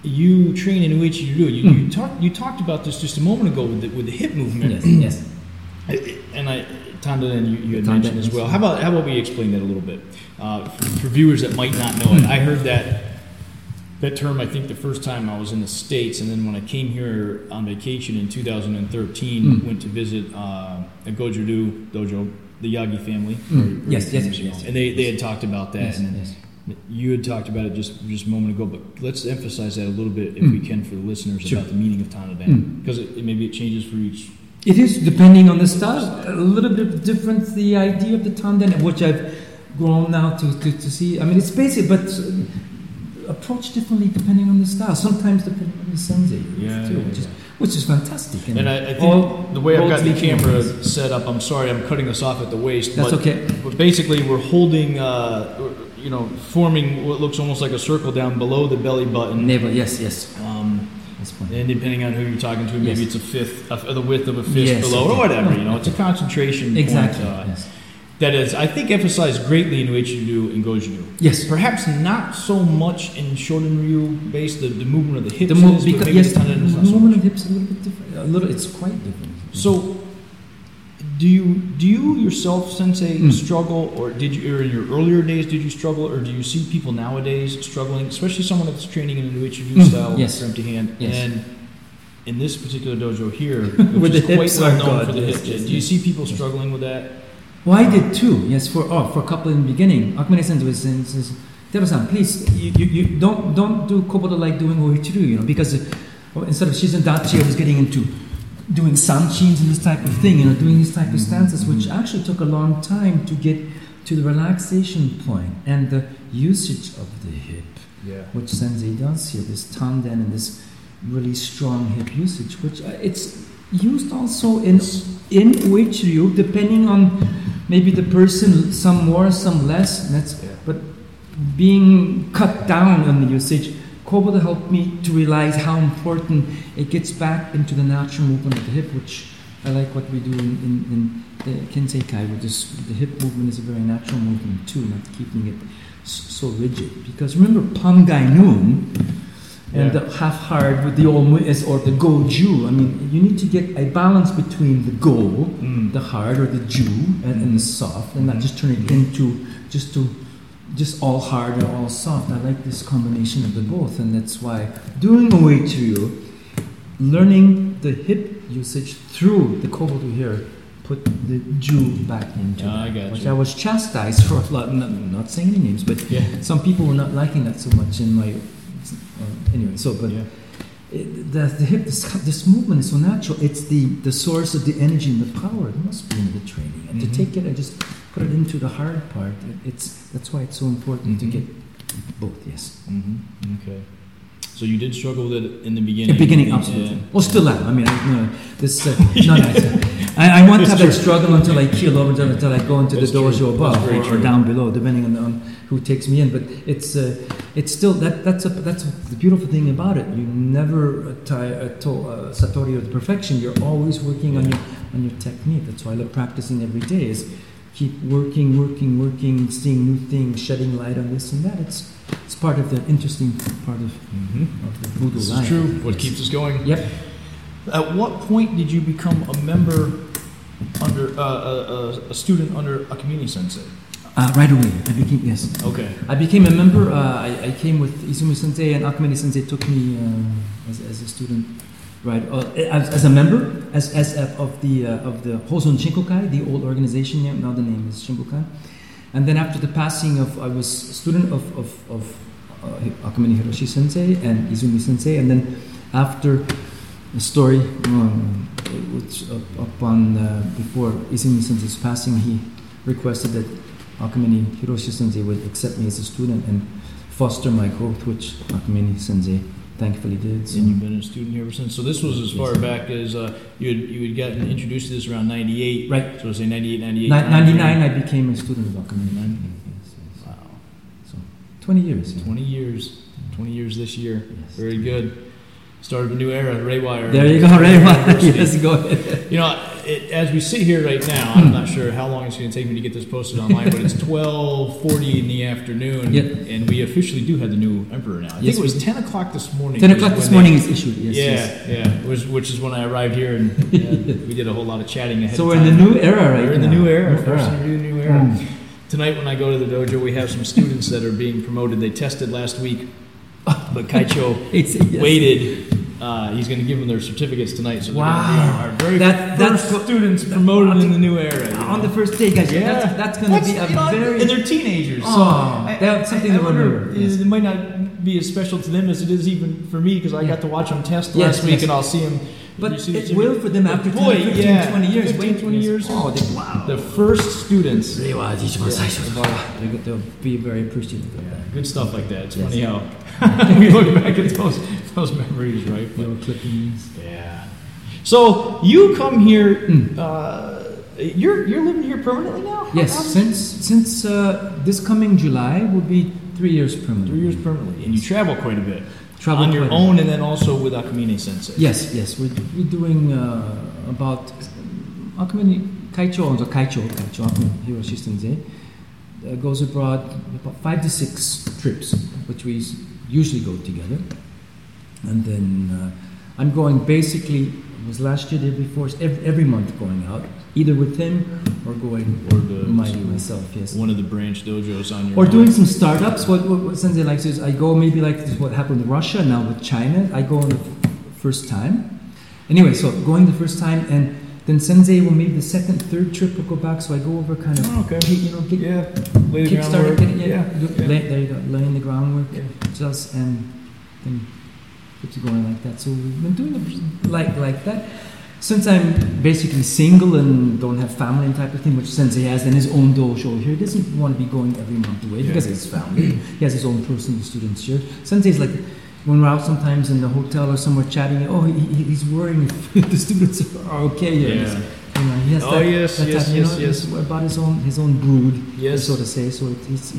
you train in Uechi Judo. You, you talked you talked about this just a moment ago with the, with the hip movement, Yes, yes. and I Tanden, you, you had Tanden, mentioned as well. How about how about we explain that a little bit uh, for, for viewers that might not know it? I heard that that term. I think the first time I was in the states, and then when I came here on vacation in 2013, Mm. went to visit uh, a Goju-Do dojo, the Yagi family. Mm. Very- very Yes, yes, yes, yes. And they, they had talked about that, Yes, and yes. You had talked about it just just a moment ago. But let's emphasize that a little bit, if we can, for the listeners Sure. about the meaning of Tanden, Mm. because it, maybe it changes for each. It is depending on the style, a little bit different. The idea of the tanden, which I've grown now to, to, to see. I mean, it's basic, but uh, approach differently depending on the style. Sometimes depending on the sensei, Yeah, too, yeah, which is yeah. which is fantastic. And I, I think all the way I've got the roads lead to camera Rome. set up, I'm sorry, I'm cutting us off at the waist. That's but, okay. But basically, we're holding, uh, you know, forming what looks almost like a circle down below the belly button. Navel, yes, yes. Um, and depending on who you're talking to, maybe Yes. it's a fifth, of the width of a fist Yes, below, or whatever. You know, it's a concentration Exactly. point uh, yes. that is, I think, emphasized greatly in Uechi-Do and Goju-Do. Yes. Perhaps not so much in Shorin Ryu based the, the movement of the hips, The mo- is, because yes, the the is so movement much. of hips a little bit different. A little, it's quite different. So, do you do you yourself, Sensei, Mm. struggle, or did you, or in your earlier days, did you struggle, or do you see people nowadays struggling, especially someone that's training in a New Age Mm, style, yes. empty hand, Yes. and in this particular dojo here, [laughs] With which the is quite well are known good, for the yes, hip yes, do you see people struggling with that? Well, I did too. Yes, for oh, for a couple in the beginning. Akamine Sensei was saying, says, Deba-san, please, you, you, you don't don't do kobudo like doing Uechi-ryu, you do, you know, because uh, instead of shizen dachi, I was getting into doing sanchins and this type of thing, you know, doing these type of stances, which actually took a long time to get to the relaxation point and the usage of the hip, Yeah. which Sensei does here, this tanden and this really strong hip usage, which uh, it's used also in in Uechi-ryu, depending on maybe the person, some more, some less. That's Yeah. but being cut down on the usage. Kobudo helped me to realize how important it gets back into the natural movement of the hip, which I like what we do in, in, in the Kensei with this, the hip movement is a very natural movement too, not keeping it so rigid. Because remember Pangai Noon and Yeah. the half hard with the old mu- or the goju. I mean, you need to get a balance between the go, Mm. the hard or the ju, and, and the soft, and not just turn it into just to just all hard or all soft. I like this combination of the both, and that's why doing away to you, learning the hip usage through the kobudo here, put the ju back into Ah, I that, which you. I was chastised [laughs] for a lot. Not, not saying any names, but Yeah. some people were not liking that so much in my. Uh, anyway, so but Yeah. it, the, the hip, this, this movement is so natural. It's the, the source of the energy and the power. It must be in the training. And Mhm. to take it and just put it into the hard part, it, it's that's why it's so important Mhm. to get both. Yes. Mm-hmm. Okay. So you did struggle with it in the beginning. In the beginning, Yeah. absolutely. Well, still am. I mean, I, no, this. Uh, [laughs] no, no, I, I want to have that struggle until I keel over, until, until I go into That's the dojo true. above or, or down below, depending on, on who takes me in. But it's uh, it's still that that's a, that's the beautiful thing about it. You never tie a to- uh, satori of perfection. You're always working on your on your technique. That's why I love practicing every day. Is keep working, working, working, seeing new things, shedding light on this and that. It's it's part of the interesting part of, Mm-hmm. of the This life. is true. What Yes. keeps us going. Yep. At what point did you become a member under uh, a, a, a student under Akamine Sensei? Uh, right away, I became yes. Okay. I became a member. Uh, I, I came with Izumi Sensei and Akamine Sensei took me uh, as, as a student, right? Uh, as, as a member, as, as of- the uh, of the Hozon Shinkokai, the old organization. Now the name is Shinkokai. And then after the passing of, I was a student of of, of uh, Akamine Hiroshi Sensei and Izumi Sensei, and then after the story, um, which uh, upon uh, before Izumi Sensei's passing, he requested that Akamine Hiroshi Sensei would accept me as a student and foster my growth, which Akamine Sensei thankfully did. So. And you've been a student here ever since. So this was as far back as uh, you had you had gotten introduced to this around '98. Right. So I say '98, '98. Ni- 99, I became a student of Akamine. Yes, yes. Wow. So, 20 years. yeah. 20 years. 20 years this year. Yes. Very good. Start of a new era, Reiwa. There you go, Ray. [laughs] yes, go ahead. You know, it, as we sit here right now, I'm not sure how long it's going to take me to get this posted online, but it's [laughs] 12:40 in the afternoon, Yep. and we officially do have the new emperor now. I Yes, think it was 10 o'clock this morning. 10 o'clock this they- morning is issued. Yes, yeah, yes. yeah, which, which is when I arrived here, and [laughs] uh, we did a whole lot of chatting ahead. Of time. So we're in the new era right We're in the now. new era. New First era. interview, new era. Mm. Tonight, when I go to the dojo, we have some students that are being promoted. They tested last week, [laughs] but Kaicho [laughs] yes. waited. Uh, he's going to give them their certificates tonight. So Wow. our, very That- that's first students promoted in the new era. you On the first day, guys. Yeah. That's, that's going to be a know, very. and they're teenagers. Oh, so I- that's something I, I to remember, yes. It might not be as special to them as it is even for me because I Yeah. got to watch them test Yes, last week, and I'll see them. But it will for them after 10, 15, yeah, 20 years. 15, 20 years. Oh, they, wow. The first students. They will teach my They'll be very appreciative of that. Good stuff like that. It's Yes. funny how [laughs] [laughs] we look back at those those memories, right? But- Little clippings. yeah. So you come here. Mm. Uh, you're you're living here permanently now. How- Yes, since since uh, this coming July will be three years permanent. three years permanently, and you travel quite a bit Travel on your own, and then also with Akamine Sensei. Yes, yes, we're, we're doing uh, about Akamine Kaicho or Kaicho Kaicho Hiroshi Sensei uh, goes abroad about five to six trips, which we usually go together, and then uh, I'm going basically it was last year, the year before, every, every month going out, either with him or going Or the my, myself. Yes, one of the branch dojos on your or own. doing some startups. What, what, what Sensei likes is I go maybe like this is what happened with Russia, now with China. I go on the first time. Anyway, so going the first time, and then Sensei will maybe the second, third trip will go back. So I go over kind of, Oh, okay. you know, get, Yeah, lay the groundwork. it, get, yeah, yeah. Lay, there you go, laying the groundwork, Yeah. just and then keeps it going like that. So we've been doing it like like that. Since I'm basically single and don't have family and type of thing, which Sensei has, then his own dojo here, he doesn't want to be going every month away Yeah. because his family. [clears throat] he has his own personal students here. Sensei's like, when we're out sometimes in the hotel or somewhere chatting, oh, he, he- he's worrying [laughs] if the students are okay. Yeah. You know, he has Oh, that, yes, that yes, type, you yes, know, yes. about his own his own brood, Yes. so to say. So it, it's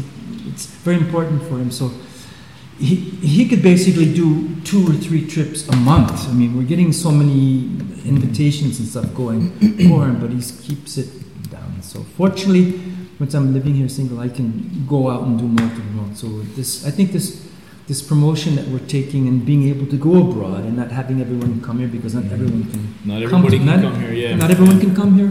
it's very important for him. So he he could basically do two or three trips a month. I mean, we're getting so many invitations and stuff going [coughs] for him, but he keeps it down. So fortunately, once I'm living here single, I can go out and do more to the. So this, I think this. This promotion that we're taking and being able to go abroad and not having everyone come here because not everyone can Not Come everybody to- can not- come here. Yeah, not everyone can come here,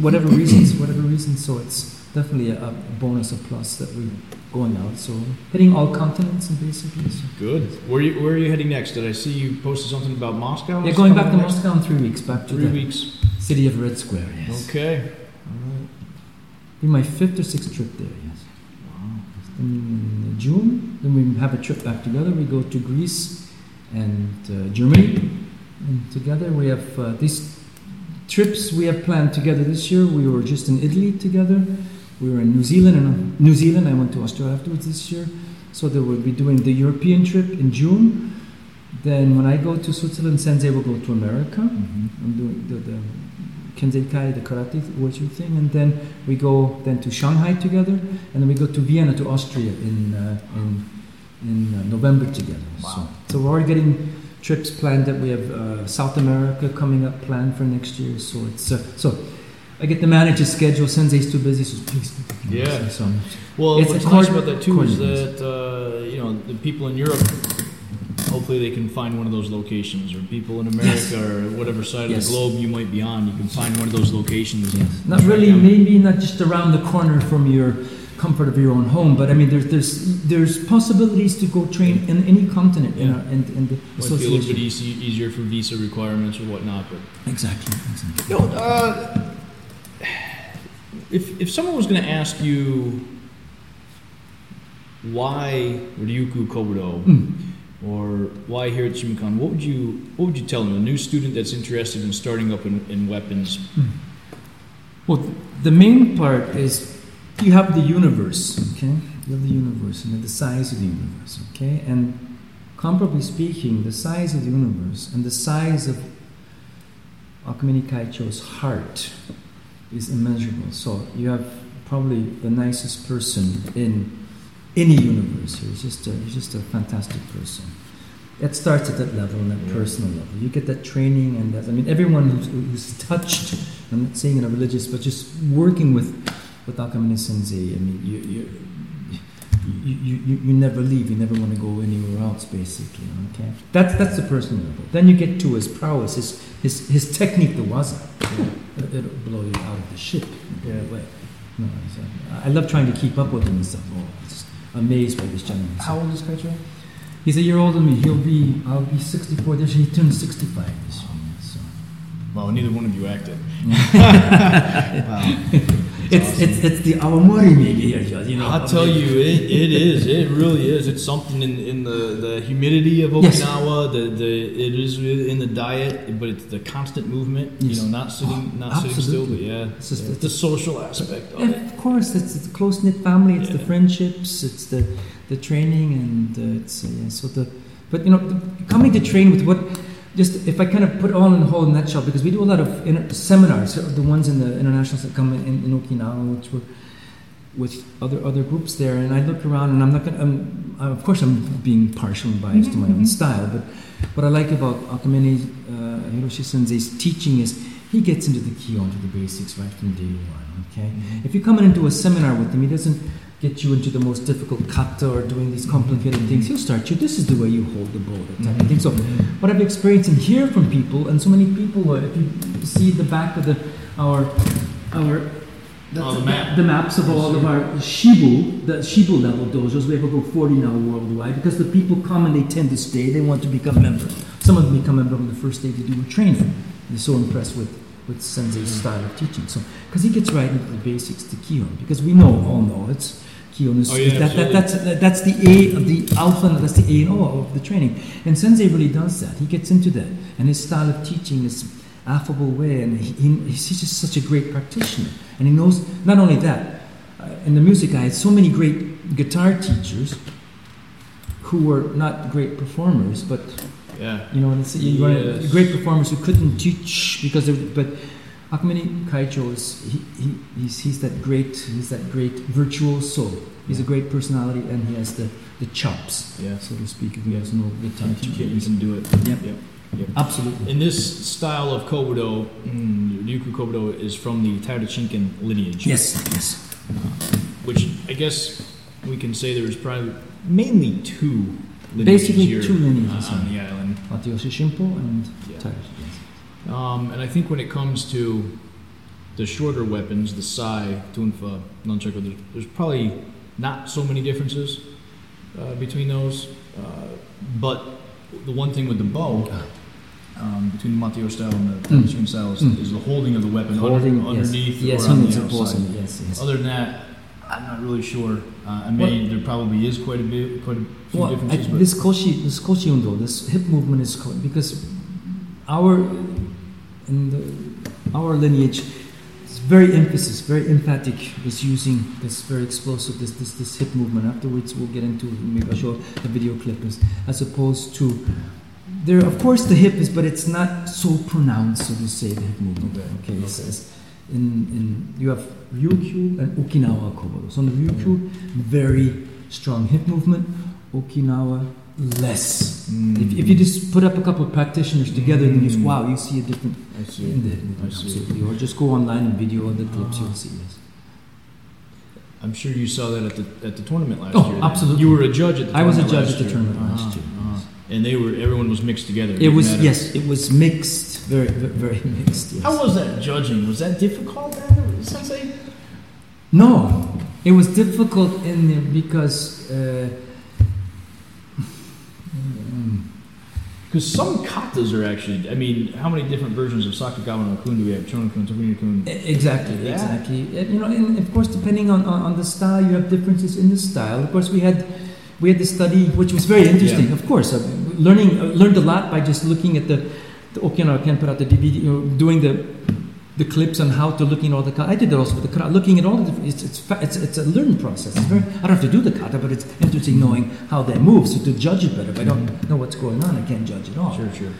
whatever reasons, whatever reasons. So it's definitely a, a bonus, a plus that we're going out. So hitting all continents and basically. So. Good. Where are you, where are you heading next? Did I see you posted something about Moscow? Yeah, going back to next? Moscow in three weeks, back to Three weeks. city of Red Square. Yes, Okay. be my fifth or sixth trip there. Yes. Wow. In June, then we have a trip back together. We go to Greece and uh, Germany, and together we have uh, these trips we have planned together this year. We were just in Italy together. We were in New Zealand and New Zealand. I went to Australia afterwards this year. So they will be doing the European trip in June. Then when I go to Switzerland, Sensei will go to America. I'm doing the, the Kenzeikai, the karate wushu thing, and then we go then to Shanghai together, and then we go to Vienna to Austria in uh, in, in uh, November together. Wow. So, so we're already getting trips planned. That we have uh, South America coming up planned for next year. So it's uh, so. I get to manage his schedule. Sensei's too busy, so please. Yeah. So, Well, It's what's a nice about that too is that uh, you know the people in Europe, hopefully they can find one of those locations, or people in America Yes. or whatever side Yes. of the globe you might be on, you can find one of those locations. and Not really, down. maybe not just around the corner from your comfort of your own home, but I mean, there's there's there's possibilities to go train in any continent in, Yeah. our, in, in the Might be a little bit association. easy, easier for visa requirements or whatnot, but Exactly. exactly. You know, uh, if if someone was going to ask you why Ryukyu Kobudo Mm. or why here at Shimbukan, what would you what would you tell them? A new student that's interested in starting up in, in weapons. Well, the main part is you have the universe, okay? You have the universe and the size of the universe, okay? And comparably speaking, the size of the universe and the size of Akamine Kaicho's heart is immeasurable. So you have probably the nicest person in any universe. He's just a, he's just a fantastic person. it starts at that level, on that Yeah. personal level. You get that training, and that, I mean, everyone who's, who's [laughs] touched. I'm not saying in a religious, but just working with with Akamine Sensei. I mean, you you, you, you, you you never leave. You never want to go anywhere else, basically. Okay, that's that's the personal level. Then you get to his prowess, his his, his technique, the waza. It, it'll blow you out of the ship. Yeah. Way. No, so uh, I love trying to keep up with him and stuff. Oh, I'm just amazed by this gentleman. How old is Kaicho? He's a year older than me. He'll be, I'll be 64 this year. He turned 65 this year. So. Well, neither one of you acted. [laughs] It's, it's, it's the Awamori maybe here, you know. I'll tell you, it, it is. It really is. It's something in, in the, the humidity of Yes. Okinawa. The, the it is in the diet, but it's the constant movement. Yes. You know, not sitting not sitting still. But yeah, It's just- it's the social aspect of Yeah, it. of course, it's, it's close knit family. It's the friendships. It's the the training, and uh, it's uh, yeah. So the but you know coming to train with what just if I kind of put all in the whole nutshell because we do a lot of inter- seminars, uh, the ones in the internationals that come in, in, in Okinawa, which were with other other groups there, and I look around, and I'm not gonna. I'm, of course, I'm being partial and biased to my own style, but what I like about Akamine uh, Hiroshi Sensei's teaching is he gets into the key onto the basics right from day one. Okay, if you're coming into a seminar with him, he doesn't get you into the most difficult kata or doing these complicated things. He'll start you. This is the way you hold the bow, that type of thing. So, what I've experienced and hear from people, and so many people, uh, if you see the back of the our our Oh, the map. the maps of all of our Shibu, the Shibu level dojos. We have about 40 now worldwide because the people come and they tend to stay. They want to become members. Some of them become a member on the first day they do a training. They're so impressed with, with Sensei's style of teaching. So, because he gets right into the basics to Kion, because we know, all know, it's Oh, yeah, that, that, that's that, that's the A of the alpha, and that's the A and O of the training. And Sensei really does that. He gets into that, and his style of teaching is affable way, and he, he, he's just such a great practitioner. And he knows not only that. Uh, in the music, I had so many great guitar teachers who were not great performers, but Yeah. you know, it's, you Yes. great performers who couldn't teach because they, but Akamine Kaicho is he, he, he's, he's that great he's that great virtuoso. He's a great personality and he has the, the chops, Yeah. so to speak. If he has no the You can, you can do it. Yep. Yep. Absolutely. In this style of Kobudo, mm, Ryukyu Kobudo is from the Taira Shinken lineage. Yes, yes. Which I guess we can say there's probably mainly two lineages Basically two lineages, uh, on yeah. the island. Matayoshi Shimpo and Yeah. Um, and I think when it comes to the shorter weapons, the Sai, Tunfa, Nunchaku, there's, there's probably not so many differences uh, between those. Uh, but the one thing with the bow, um, between the Mateo style and the Mm. Taishun style, is, Mm. is the holding of the weapon under- Holding, yes. underneath yes, or on the outside. Yes, yes. Other than that, I'm not really sure. Uh, I mean, there probably is quite a bit, quite a few Well, differences, but this koshi, this koshi undo, this hip movement is because our in the, our lineage is very emphasis, very emphatic. Is using this very explosive, this this this hip movement. Afterwards, we'll get into maybe I'll show the video clip is as opposed to. There, of course, the hip is, but it's not so pronounced, so to say, the hip movement. Okay, it's, it's in, in you have Ryukyu and Okinawa Kobudo. So in the Ryukyu, very strong hip movement. Okinawa, less. Mm. If, if you just put up a couple of practitioners together, then you Mm. wow, you see a different I see. in the I see. absolutely. Or just go online and video the clips, Ah. you'll see this. I'm sure you saw that at the at the tournament last Oh, year. then. absolutely. You were a judge at the I was a judge last at the year. tournament last Ah, year. ah. And they were everyone was mixed together. It didn't was matter. yes, it was mixed, very very, very [laughs] mixed. Yes. How was that judging? Was that difficult, Sensei? No, it was difficult in there because. Uh, Because some katas are actually. I mean, how many different versions of Sakugawa no kun do we have? Chono kun, Tobuni kun. E- Exactly, Yeah. exactly. And, you know, and of course, depending on, on, on the style, you have differences in the style. Of course, we had we had the study, which was very interesting. Yeah. Of course, uh, learning uh, learned a lot by just looking at the, the Okinawa Ken put out the DVD, you know, doing the the clips on how to looking at all the kata. I did that also with the kata, looking at all the different. It's it's, it's it's a learning process. It's very. I don't have to do the kata, but it's interesting knowing how they move. So to judge it better, if I don't know what's going on, I can't judge it all. Sure, sure.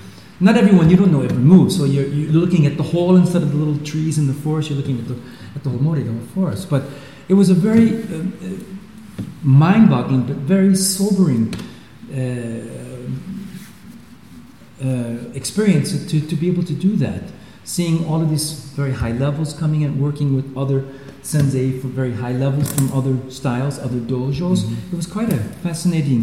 Not everyone, you don't know every move, so you're, you're looking at the whole instead of the little trees in the forest, you're looking at the, at the whole mori, the whole forest. But it was a very uh, uh, mind boggling, but very sobering uh, uh, experience to, to be able to do that. Seeing all of these very high levels coming and working with other sensei for very high levels from other styles, other dojos. Mhm. It was quite a fascinating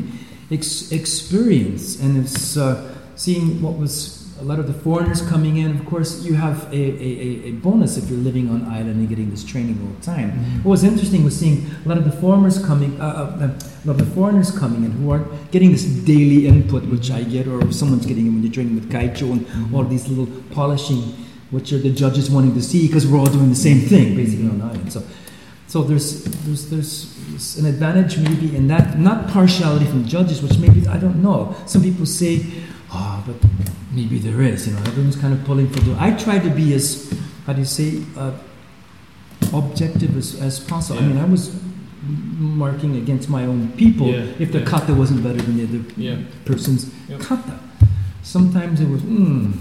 ex- experience, and it's uh, seeing what was a lot of the foreigners coming in. Of course, you have a, a, a- a bonus if you're living on island and getting this training all the time. What was interesting was seeing a lot of the foreigners coming, uh, uh, a lot of the foreigners coming in who aren't getting this daily input, which I get, or someone's getting it when you're training with Kaicho and all these little polishing, which are the judges wanting to see because we're all doing the same thing basically on island. So, so there's, there's there's an advantage maybe in that, not partiality from judges, which maybe I don't know. Some people say, ah, but maybe there is. You know, everyone's kind of pulling for the. I try to be as how do you say uh, objective as, as possible. I mean, I was marking against my own people Yeah, if the yeah. kata wasn't better than the other Yeah. person's Yep. kata. Sometimes it was, hmm.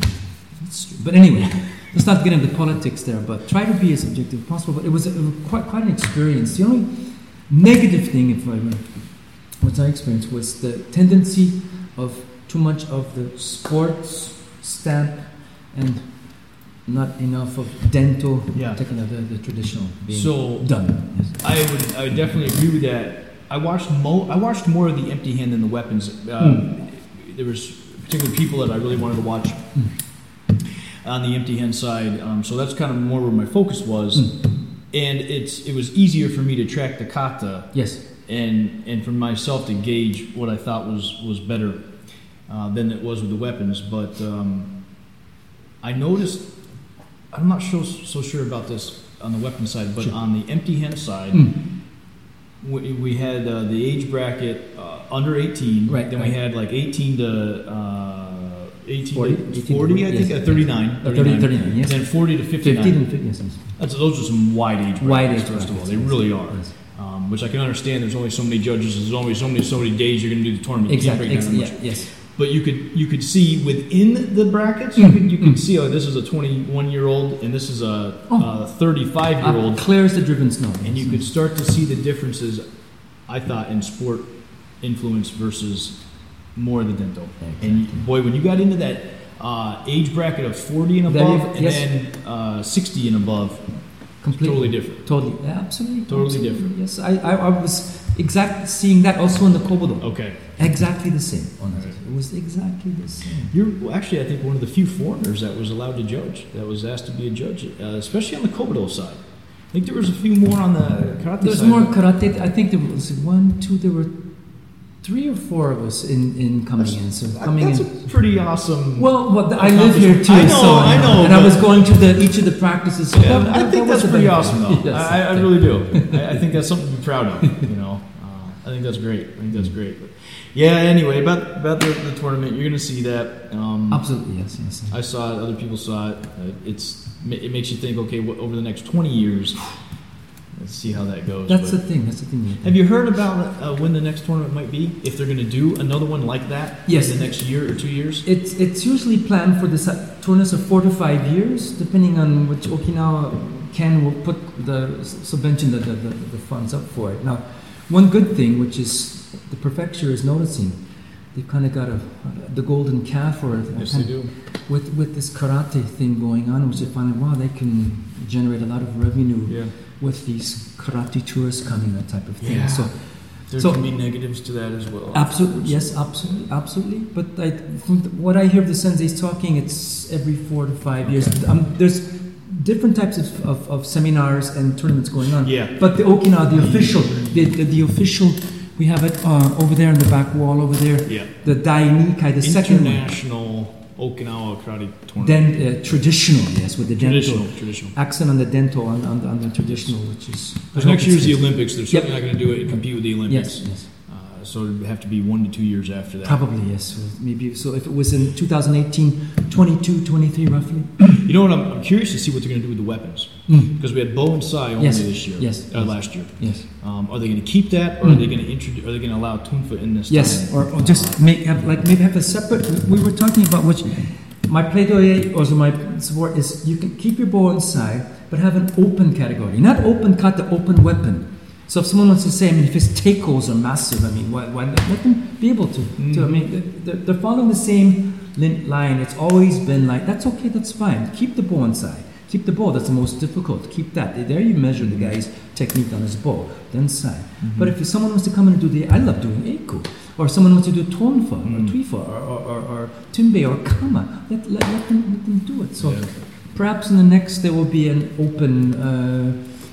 But anyway, let's not get into politics there, but try to be as objective as possible. But it was, it was quite, quite an experience. The only negative thing, if I what I experienced, was the tendency of too much of the sports stamp and not enough of dental, Yeah. taking the, the traditional being So done. Yes. I would I would definitely agree with that. I watched mo- I watched more of the empty hand than the weapons. Um, There was particular people that I really wanted to watch on the empty hand side. Um, so that's kind of more where my focus was. And it's it was easier for me to track the kata Yes. and and for myself to gauge what I thought was was better uh, than it was with the weapons. But um, I noticed I'm not so so sure about this on the weapon side, but Sure. on the empty hand side, Mm. we, we had uh, the age bracket uh, under 18. Right, Then right. we had like 18 to uh, 18 40, to 18 to 40, I think, yes. uh, 39. Uh, 30, 39, yes. And then 40 to 59. 50 and 50, yes. yes. That's, those are some wide age brackets, Wide age first of all. They really are. Um, which I can understand. There's only so many judges. There's only so many so many days you're going to do the tournament. Exactly. Ex- yeah, yes. But you could you could see within the brackets. You Mm, could you could mm. see oh this is a 21 year old and this is a, Oh. uh 35 year Uh, old, clear as the driven snow. and you could start to see the differences. I thought in sport influence versus more of the dental. And boy, when you got into that uh, age bracket of 40 and above, and yes. then uh, 60 and above, completely totally different. Totally, yeah, absolutely, Totally absolutely. different. Yes, I, I, I was exact seeing that also in the Kobudo. Okay. Exactly the same. On it. Right. it was exactly the same. You're well, actually, I think, one of the few foreigners that was allowed to judge, that was asked to be a judge, uh, especially on the Kobudo side. I think there was a few more on the karate There's side. more karate. I think there was one, two. There were three or four of us in, in coming in. So coming That's in. a pretty awesome. Well, well, I live here too, I know, so I know, and I was going to the each of the practices. So Yeah, that- I think that that's pretty awesome, though. [laughs] Yes, I, I really do. [laughs] I, I think that's something to be proud of. You know, uh, I think that's great. I think that's great. But yeah. Anyway, about about the, the tournament, you're going to see that. Um, Absolutely, yes, yes. I saw it. Other people saw it. Uh, it's it makes you think. Okay, what, over the next 20 years, let's see how that goes. That's the thing. That's the thing. have you heard about uh, when the next tournament might be? If they're going to do another one like that Yes. in the next year or two years? It's it's usually planned for the tournaments of four to five years, depending on which Okinawa Ken will put the subvention the, the, the, the funds up for it. Now, one good thing, which is the prefecture is noticing, they've kind of got a the golden calf or Yes, they do. with with this karate thing going on, which they find wow they can generate a lot of revenue Yeah. With these karate tours coming that type of thing. Yeah. So There So- can be negatives to that as well. Absolutely, yes, absolutely, absolutely. But I, what I hear of the senseis talking, it's every four to five years. Okay. Um, there's different types of, of, of seminars and tournaments going on. Yeah. But the Okinawa, the official, the, the, the official, we have it uh, over there in the back wall over there. Yeah. The Dai Nikai, the second one. International Okinawa Karate Tournament. Then uh, traditional, yes, with the traditional, dental traditional. accent on the dental on, on, the, on the traditional, which is. Because next year's the Olympics. They're certainly not going to do it and compete with the Olympics. Yes, yes. So it would have to be one to two years after that. Probably, yes. So Maybe so. If it was in 2018, 22, 23 roughly. You know what? I'm, I'm curious to see what they're going to do with the weapons. Mm. Because we had bow and sai only Yes, this year. yes, Uh, yes. Last year. Yes. Um, are they going to keep that, or are Mm. they going to introduce? Are they going to allow tunfa in this? Yes, or, or just make have like maybe have a separate. We were talking about which my plaidoyer or so my support is you can keep your bow and inside, but have an open category, not open cut the open weapon. So if someone wants to say, I mean, if his takeos are massive, I mean, why, why let them be able to? to I mean, mm. they're, they're following the same lin- line. It's always been like that's okay, that's fine. Keep the ball inside. Keep the ball. That's the most difficult. Keep that. There you measure the mm. guy's technique on his bow. Then side. Mm-hmm. But if someone wants to come in and do the, I love doing eiku, or someone wants to do tonfa or mm. twifa or, or, or, or tumbe or kama, let, let, let, them, let them do it. So Yeah. perhaps in the next there will be an open uh,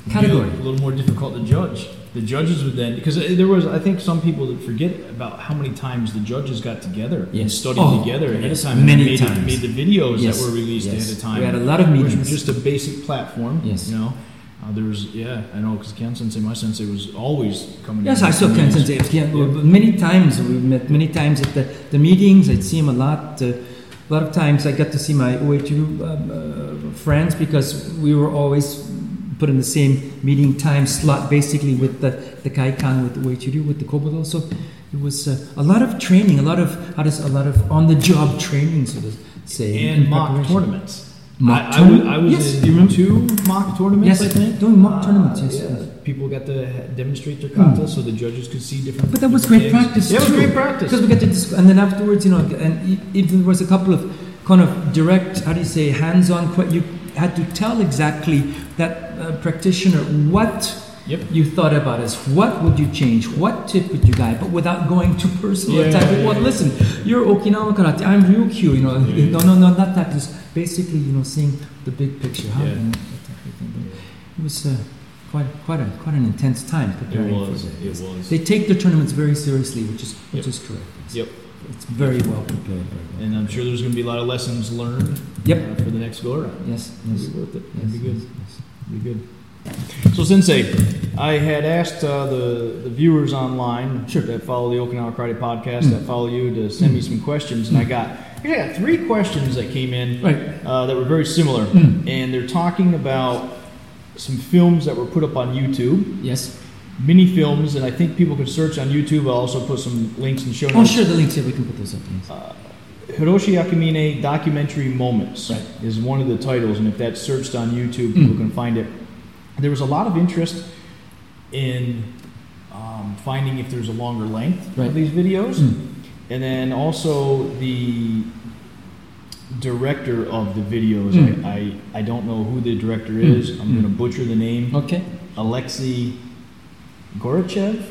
category. A little more difficult to judge. The judges would then, because there was, I think, some people that forget about how many times the judges got together and Yes. studied Oh, together ahead of time. and many made, times. made the videos Yes, that were released yes. ahead of time. We had a lot of which meetings. was just a basic platform. Yes. You know, uh, there was, yeah, I know, because Ken Sensei, my sensei, was always coming. Yes, I saw Ken. Sensei. Yeah, Many times we met. Many times at the, the meetings, I'd see him a lot. Uh, a lot of times I got to see my OH2 um, uh, friends because we were always put in the same meeting time slot, basically with the the Kaikan with the OH2 with the Kobudo. So it was uh, a lot of training, a lot of how does a lot of on the job training, so to say, And mock tournaments. Mock I, I was. I was Yes, in you remember? two mock tournaments, Yes, I think. doing mock Uh, tournaments, yes, yeah. yes. People got to demonstrate their kata so the judges could see different. But that was great things. practice. Yeah, it was great practice. Because we get to discuss, and then afterwards, you know, and if there was a couple of kind of direct, how do you say, hands-on, you had to tell exactly that uh, practitioner what Yep. you thought about is what would you change, what tip would you guide, but without going too personal. Yeah, attack. yeah, well, yeah. listen, you're Okinawa karate, I'm Ryukyu, you know, Yeah. no, no, no, not that. Just basically, you know, seeing the big picture. How, Yeah. that type of thing. It was uh, quite, quite a, quite an intense time It preparing was. for that. It was. They take their tournaments very seriously, which is which Yep. is correct. It's, Yep. It's very well prepared. Very well. And I'm sure there's going to be a lot of lessons learned. Yep. uh, for the next go around. Yes. It'll be worth it. yes, It'll be good. yes, yes. Be good. So, Sensei, I had asked uh, the, the viewers online Sure. that follow the Okinawa Karate podcast, Mm. that follow you, to send me some questions, and I got I got three questions that came in Right. uh, that were very similar, Mm. and they're talking about some films that were put up on YouTube, Yes. Mini films, and I think people can search on YouTube. I'll also put some links and show Oh, notes. sure. The links here we can put those up. Yes. Hiroshi Akamine documentary moments Right. is one of the titles, and if that's searched on YouTube, people Mm. can find it. There was a lot of interest in um, finding if there's a longer length Right. of these videos, Mm. and then also the director of the videos. Mm. I, I I don't know who the director Mm. is. I'm going to butcher the name. Okay. Alexei Gorachev,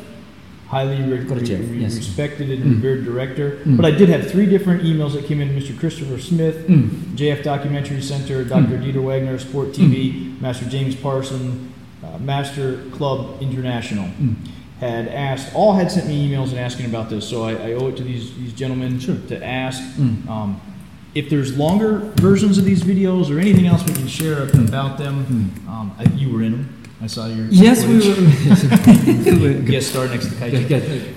highly re- Gorachev, re- yes. respected and Mm. revered director. Mm. But I did have three different emails that came in Mr. Christopher Smith, Mm. JF Documentary Center, Dr. Mm. Dieter Wagner, Sport TV, Master James Parson, uh, Master Club International. Mm. Had asked, all had sent me emails and asking about this, so I, I owe it to these, these gentlemen Sure. to ask Mm. um, if there's longer versions of these videos or anything else we can share Mm. about them. Um, I, you were in them. I saw your Yes, we footage. were. [laughs] [laughs] we were guest star next to Kaiji.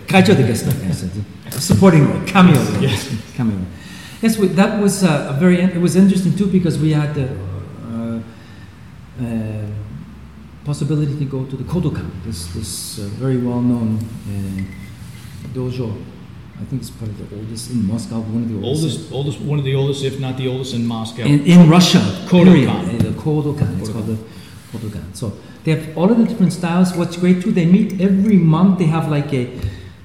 Kaicho the guest star, yes, supporting role, cameo. Yes. cameo. Yes, we, that was uh, a very. It was interesting too because we had the uh, uh, possibility to go to the Kodokan, this this uh, very well known uh, dojo. I think it's probably the oldest in Moscow, one of the oldest. Oldest, oldest, one of the oldest, if not the oldest, in Moscow. in, in Russia. Kodokan. period. Uh, The Kodokan. It's Kodokan. called the So they have all of the different styles. What's great too, they meet every month. They have like a,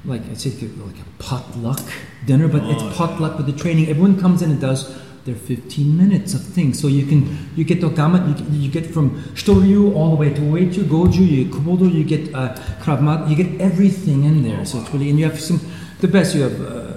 like I said, like a potluck dinner, but Oh, it's potluck with the training. Everyone comes in and does their 15 minutes of things. So you can you get Okama, you, you get from Shito-ryu all the way to Uechi, Goju, you Komodo, you get uh, Krav Maga, you get everything in there. So it's really and you have some the best. You have. Uh,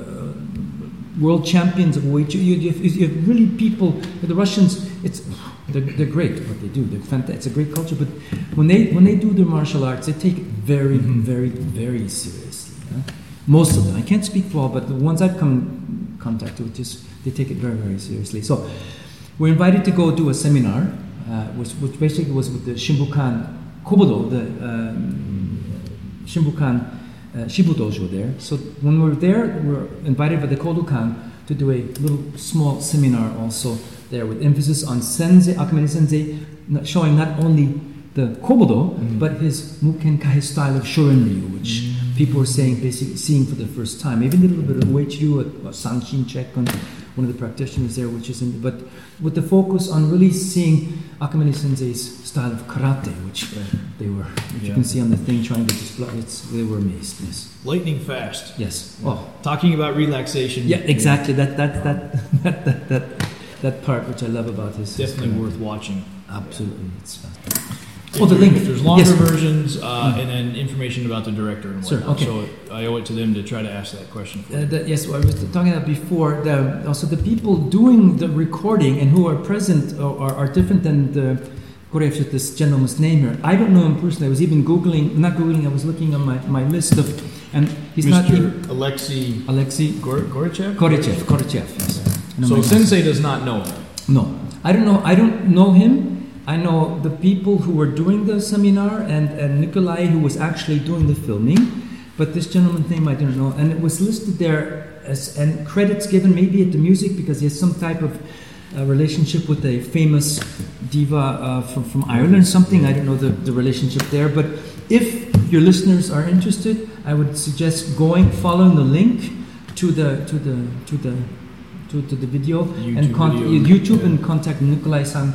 world champions of Wei Chu. You, you, have- you have really people. The Russians, it's they're, they're great what they do. They're fantastic. It's a great culture. But when they when they do their martial arts, they take it very, Mhm. very, very seriously. huh? Most of them. I can't speak for all, but the ones I've come in contact with, just they take it very, very seriously. So we're invited to go do a seminar, uh, which, which basically was with the Shimbukan Kobudo, the um, Shimbukan uh, Shibu Dojo there. So when we were there, we were invited by the Kodokan to do a little small seminar also there with emphasis on Sensei, Akamine Sensei, not- showing not only the Kobudo, Mhm. but his Muken Kai style of Shorin Ryu, which people were saying, basically seeing for the first time. Maybe a little bit of Uechi Ryu, or Sanshin Check, and one of the practitioners there, which is in, but with the focus on really seeing Akamine Sensei's style of karate, which they were, if you can see on the thing trying to display, it's, they were amazed. Yes, Lightning fast. yes. Oh, Talking about relaxation. yeah, exactly. That that that [laughs] that that that, that part which I love about his his Definitely karate. worth watching. Absolutely, it's fast. If Oh, the link. If there's longer Yes. versions uh, and then information about the director and Sure, whatnot. okay. So I owe it to them to try to ask that question. For Uh, you. the, yes, what I was talking about before. The, also, the people doing the recording and who are present are, are, are different than the. What if this gentleman's name here? I don't know him personally. I was even googling, not googling. I was looking on my, my list of, and he's not even Mr. Alexei Alexei Gor- Gorachev? Korychev. Korychev. Yes. I know So my- Sensei does not know. No, I don't know. I don't know him. I know the people who were doing the seminar and, and Nikolai who was actually doing the filming, but this gentleman's name I don't know. And it was listed there as and credits given maybe at the music because he has some type of uh, relationship with a famous diva uh, from from Ireland. Something I don't know the, the relationship there. But if your listeners are interested, I would suggest going following the link to the to the to the to, to the video YouTube and con- video. YouTube Yeah. and contact Nikolai San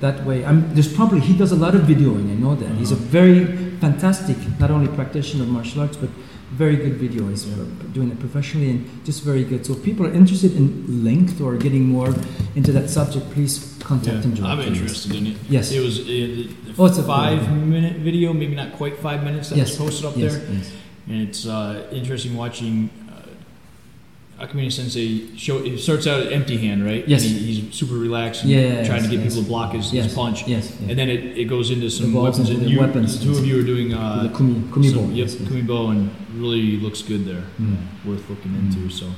that way. I'm, there's probably he does a lot of videoing. I know that he's a Uh-huh. very fantastic, not only practitioner of martial arts, but very good video. He's uh, doing it professionally and just very good. So if people are interested in length or getting more into that subject, please contact him Yeah, I'm directly. interested in it. Yes. It was uh, Oh, it's a- five minute video, maybe not quite five minutes that Yes. was posted up Yes, there. yes. And it's uh, interesting watching Akamine Sensei show. It starts out at empty hand, right? Yes. And he, he's super relaxed and Yes, trying to get yes. people to block his, Yes. his punch. Yes. yes. And then it, it goes into some weapons. And you, weapons. the two of you are doing uh, the kumi, kumi some- bow. Yep. Kumibo, and really looks good there. Mm. Worth looking into. So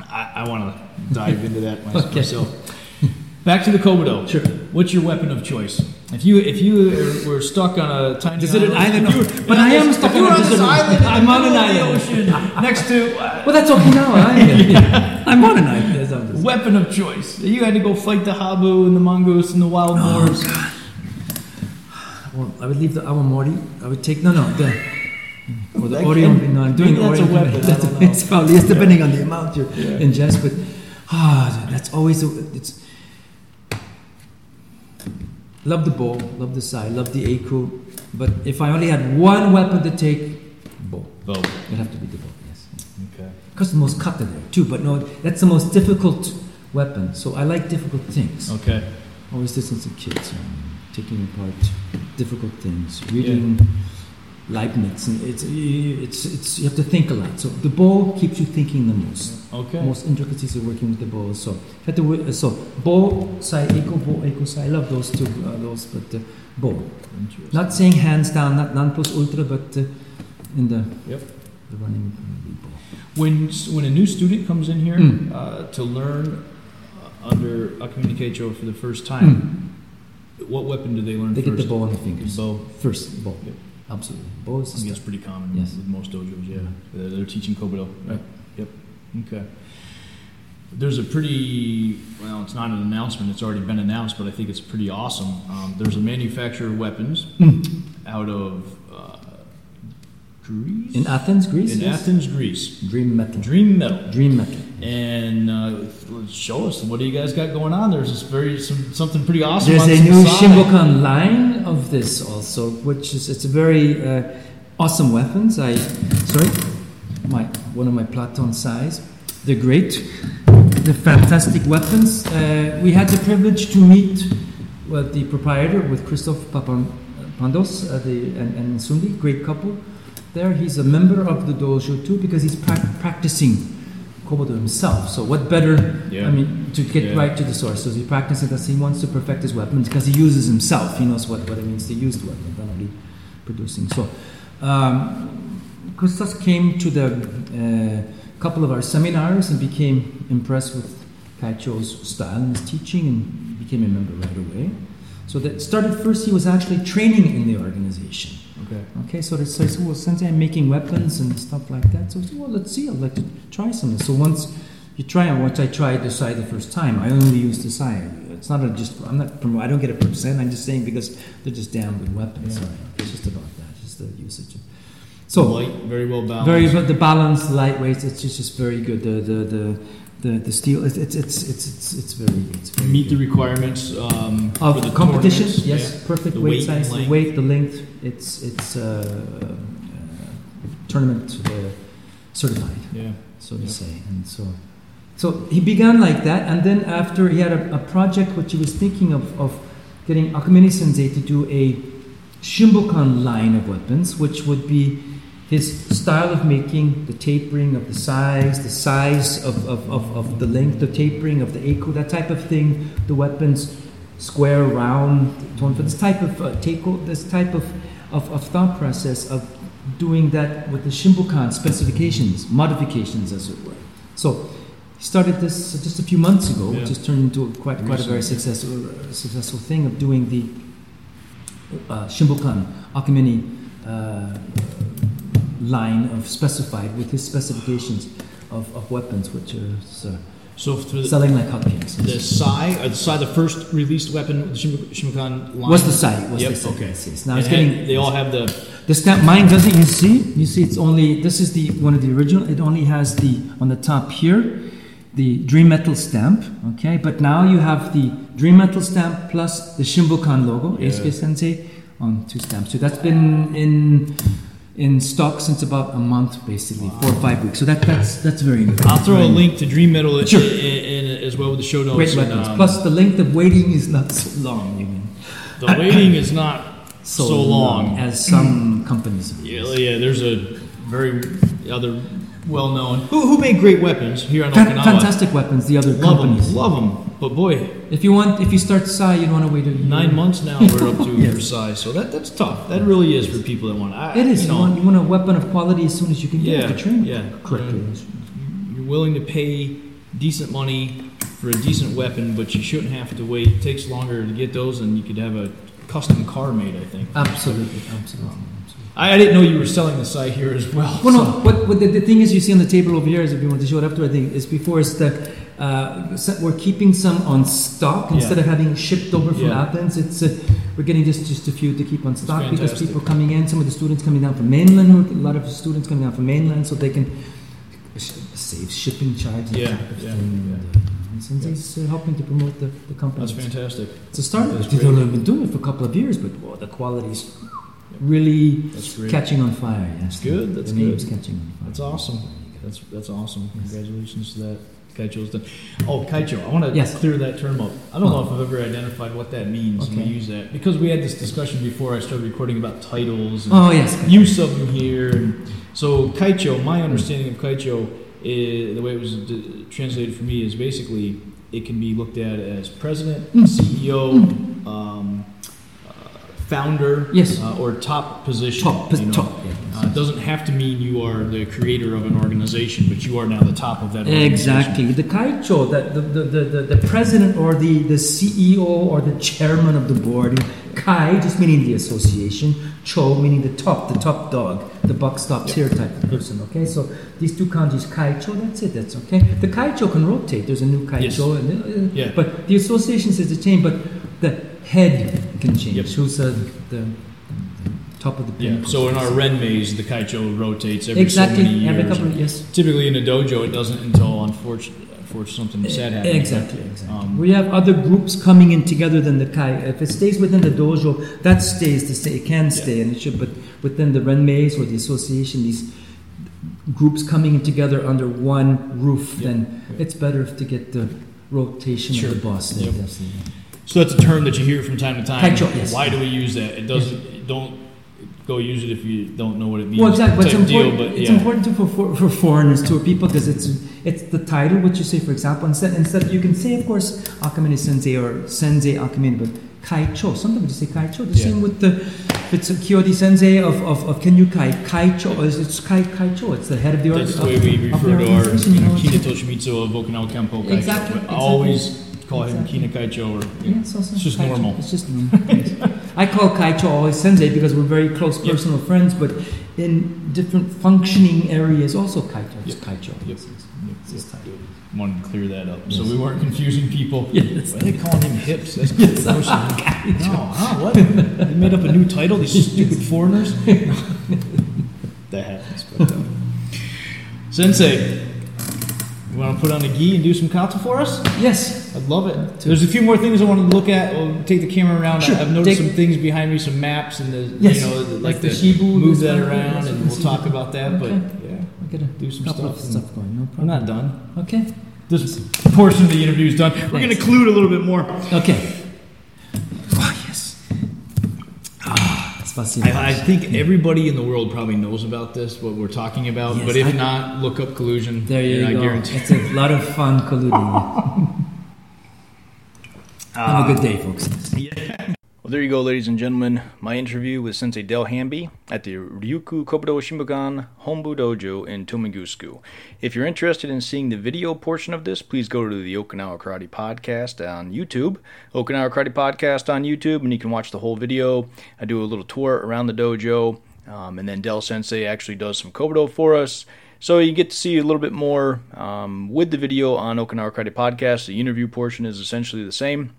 I, I want to dive into that [laughs] myself. Back to the Kobudo. Sure. What's your weapon of choice? If you if you were stuck on a tiny Deserted island, you no. were- But I am stuck on a this island. I'm on an island. ocean next to uh, Well, that's Okinawa. [laughs] I I'm on an island. Weapon of choice. You had to go fight the habu and the mongoose and the wild Oh, boars. Well, I would leave the awamori. I would take no, no the or the Orion. No, I'm doing a Orion. weapon, [laughs] That's it's probably it's depending on the amount you Yeah. ingest, but ah, that's always a, it's. Love the bow, love the sai, love the aku, but if I only had one weapon to take, bow. Bow. It'd have to be the bow. Yes, Okay. because the most kata there too. But no, that's the most difficult weapon. So I like difficult things. Okay. Always did since a kid, so um, taking apart difficult things, reading Leibniz, and it's, it's, it's, you have to think a lot. So the bow keeps you thinking the most. Okay. Most intricacies of working with the bow. So, you have to, so bow, sai, eco, bow, eco, sai. I love those two, uh, those, but uh, bow. Not saying hands down, not non plus ultra, but uh, in the, Yep. the running uh, bow. When when a new student comes in here Mm. uh, to learn uh, under Akamine Kaicho for the first time, what weapon do they learn. They first? get the bow on the fingers. Bow. First, bow. Yep. Absolutely. Is I think that's pretty common Yes. with most dojos. Yeah, they're, they're teaching kobudo. Right. Yep. Okay. There's a pretty well. It's not an announcement. It's already been announced, but I think it's pretty awesome. Um, there's a manufacturer of weapons Mm. out of uh, Greece. In Athens, Greece? In yes? Athens, Greece. Dream metal. Dream Metal. Dream metal. And uh, show us what do you guys got going on? There's this very some, something pretty awesome. There's a new side. Shimbukan line of this also, which is it's a very uh, awesome weapons. I sorry, my one of my Platon size. They're great. They're fantastic weapons. Uh, we had the privilege to meet with the proprietor, with Christoph Papandos uh, the, and, and Sundi, great couple. There, he's a member of the dojo too because he's prac- practicing Kobudo himself. So what better? Yeah. I mean, to get Yeah. right to the source. So he practices because he wants to perfect his weapons because he uses himself. He knows what, what it means to use the weapon, not only producing. So, um, Kostas came to the uh, couple of our seminars and became impressed with Kaicho's style and his teaching and became a member right away. So that started first. He was actually training in the organization. Okay. Okay, so they say, so, well, since I'm making weapons and stuff like that, so I said, well, let's see, I'd like to try something. So once you try, and once I tried the Sai the first time, I only used the Sai. It's not a just, I'm not, I don't get a percent, I'm just saying because they're just damn good weapons. Yeah. So it's just about that, just the usage. So, light, very well balanced. very, the balance, lightweight, it's just, just very good. The, the, the, the, the steel. It's it's it's it's it's, it's very it's very Meet the requirements um, of the competition. Yes, yeah. perfect The weight, weight size, the weight, the length. It's it's uh, uh, tournament uh, certified. Yeah. so to Yep. say. And so, so he began like that, and then after he had a, a project which he was thinking of, of getting Akamine Sensei to do a Shimbukan line of weapons, which would be his style of making, the tapering of the size, the size of, of, of, of the length, the tapering of the eiko, that type of thing, the weapons square, round, torn for this type of uh, teiko, this type of, of, of thought process of doing that with the Shimbukan specifications, modifications, as it were. So he started this just a few months ago, Yeah. which has turned into quite quite a very successful uh, successful thing of doing the uh, Shimbukan Akamine uh, line of specified with his specifications of, of weapons, which are uh, So the, selling like hotcakes. the Sai, uh, the Sai, the first released weapon, the Shim- Shimbukan line. Was the site? Was Yep, the site? okay. Yes, yes. Now It it's had- getting. they all have the The stamp, mine doesn't. You see, you see, it's only. This is the one of the original. It only has the on the top here, the Dream Metal stamp. Okay, but now you have the Dream Metal stamp plus the Shimbukan logo, Yeah. Eisuke Sensei, on two stamps. So that's been in in stock since about a month, basically, four or five weeks. So that that's that's very. I'll throw a link to Dream Metal Sure. in, in, as well with the show notes. Great and, um, Plus, the length of waiting is not so long. You mean the waiting is not so, So long. as some companies. Yeah, yeah, there's a very other well known who, who make great weapons here on Fan- Okinawa. Fantastic weapons. The other Love companies. them, love them. But boy, If you want, if you start Sai, you don't want to wait a year. nine months now we're up to [laughs] Yes. for size, so that that's tough. That really is for people that want. I, It is. You You, want, you want a weapon of quality as soon as you can get Yeah, it to train. yeah. Correctly. you're willing to pay decent money for a decent weapon, but you shouldn't have to wait. It takes longer to get those, and you could have a custom car made. I think. Absolutely. Absolutely. I, didn't know you were selling the site here as well. Well, no. so- What, what the, the thing is, you see on the table over here is if you want to show it up to, I think is before is that uh, we're keeping some on stock instead Yeah. of having shipped over from Yeah. Athens. It's uh, we're getting just just a few to keep on stock because people coming in, some of the students coming down from mainland, a lot of students coming down from mainland, so they can save shipping charges. Yeah, yeah, yeah. And, uh, and Sensei's uh, helping to promote the, the company. That's fantastic. It's a start. That's They've only been doing it for a couple of years, but whoa, the quality's really catching on fire. Yes, That's good, that's the good. catching on fire. That's awesome. That's that's awesome. Congratulations to that. Kaicho's done. Oh, Kaicho. I want to Yes. clear that term up. I don't know if I've ever identified what that means when Okay. we use that because we had this discussion before I started recording about titles and Oh yes. use of them here. And so Kaicho, my understanding of Kaicho, is, the way it was d- translated for me is basically it can be looked at as president, Mm. CEO, um, founder, Yes. uh, or top position. Top, you know. top. Uh, it doesn't have to mean you are the creator of an organization, but you are now the top of that organization. Exactly. The kaicho, that the, the, the, the, president or the, the CEO or the chairman of the board, kai just meaning the association, cho meaning the top, the top dog, the buck stops here type of person. Okay, so these two kanjis, kaicho, that's it, that's okay. The kaicho can rotate. There's a new kaicho, and, uh, Yeah. but the association says the same, but the head can change. Yep. Who's uh, the top of the Yeah. So in our Ren maze, the Kaicho rotates every exactly so many years. every couple of yes. Typically in a dojo, it doesn't until unfortunately, unfortunately something sad happens. Exactly, exactly. Um, we have other groups coming in together than the kai. If it stays within the dojo, that stays the stay. It can stay, and it should. But within the renmeis or the association, these groups coming in together under one roof, then it's better to get the rotation Sure. of the boss. Yep. So that's a term that you hear from time to time. Kaicho, yes. Why do we use that? It doesn't. Don't go use it if you don't know what it means. Well, exactly. But it's important. Deal, but it's important to, for, for, for foreigners to people because it's it's the title which you say. For example, instead instead you can say, of course, Akamine Sensei or Sensei Akamine, but Kaicho. Sometimes you say Kaicho. The Yeah. same with the it's a Kyodi Sensei of of, of Kenyukai Kaicho. Or is it's Kai Kaicho? It's the head of the org- That's the way we refer to our you know, Kina it's- Toshimitsu of Okinawa Kempo Exactly, exactly. always call him Exactly. Kina Kaicho or Yeah, so It's just Kaicho. normal. It's just normal. Yes. I call Kaicho always Sensei because we're very close Yep. personal friends, but in different functioning areas, also Kaicho. It's Yep. Kaicho. Yep. It's- it's type. wanted to clear that up so we weren't confusing people. [laughs] Yes. Why are they calling him hips? That's yes. [laughs] No, huh? What? They made up a new title. These [laughs] stupid foreigners. that happens. But, uh, Sensei, You want to put on a gi and do some kata for us? Yes. I'd love it. There's a few more things I wanted to look at. We'll take the camera around. Sure. I've noticed Take- some things behind me, some maps, and the Yes. you know, the, like the the, Shibu, move that around, and we'll talk about that. Okay. But yeah, I gotta Do some stuff stuff going. No I'm not done. Okay. This portion of the interview is done. We're going to Thanks. collude a little bit more. Okay. Oh yes. Ah. I, I think everybody in the world probably knows about this, what we're talking about. Yes, but if I- not, look up collusion. There you go. I guarantee. It's a lot of fun colluding. [laughs] Have a good day, folks. [laughs] Well, there you go, ladies and gentlemen. My interview with Sensei Del Hamby at the Ryukyu Kobudo Shimbukan Hombu Dojo in Tomigusuku. If you're interested in seeing the video portion of this, please go to the Okinawa Karate Podcast on YouTube. Okinawa Karate Podcast on YouTube, and you can watch the whole video. I do a little tour around the dojo, um, and then Del Sensei actually does some Kobudo for us. So you get to see a little bit more um, with the video on Okinawa Karate Podcast. The interview portion is essentially the same.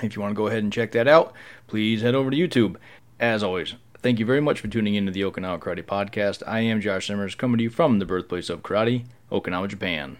If you want to go ahead and check that out, please head over to YouTube. As always, thank you very much for tuning into the Okinawa Karate Podcast. I am Josh Simmers, coming to you from the birthplace of karate, Okinawa, Japan.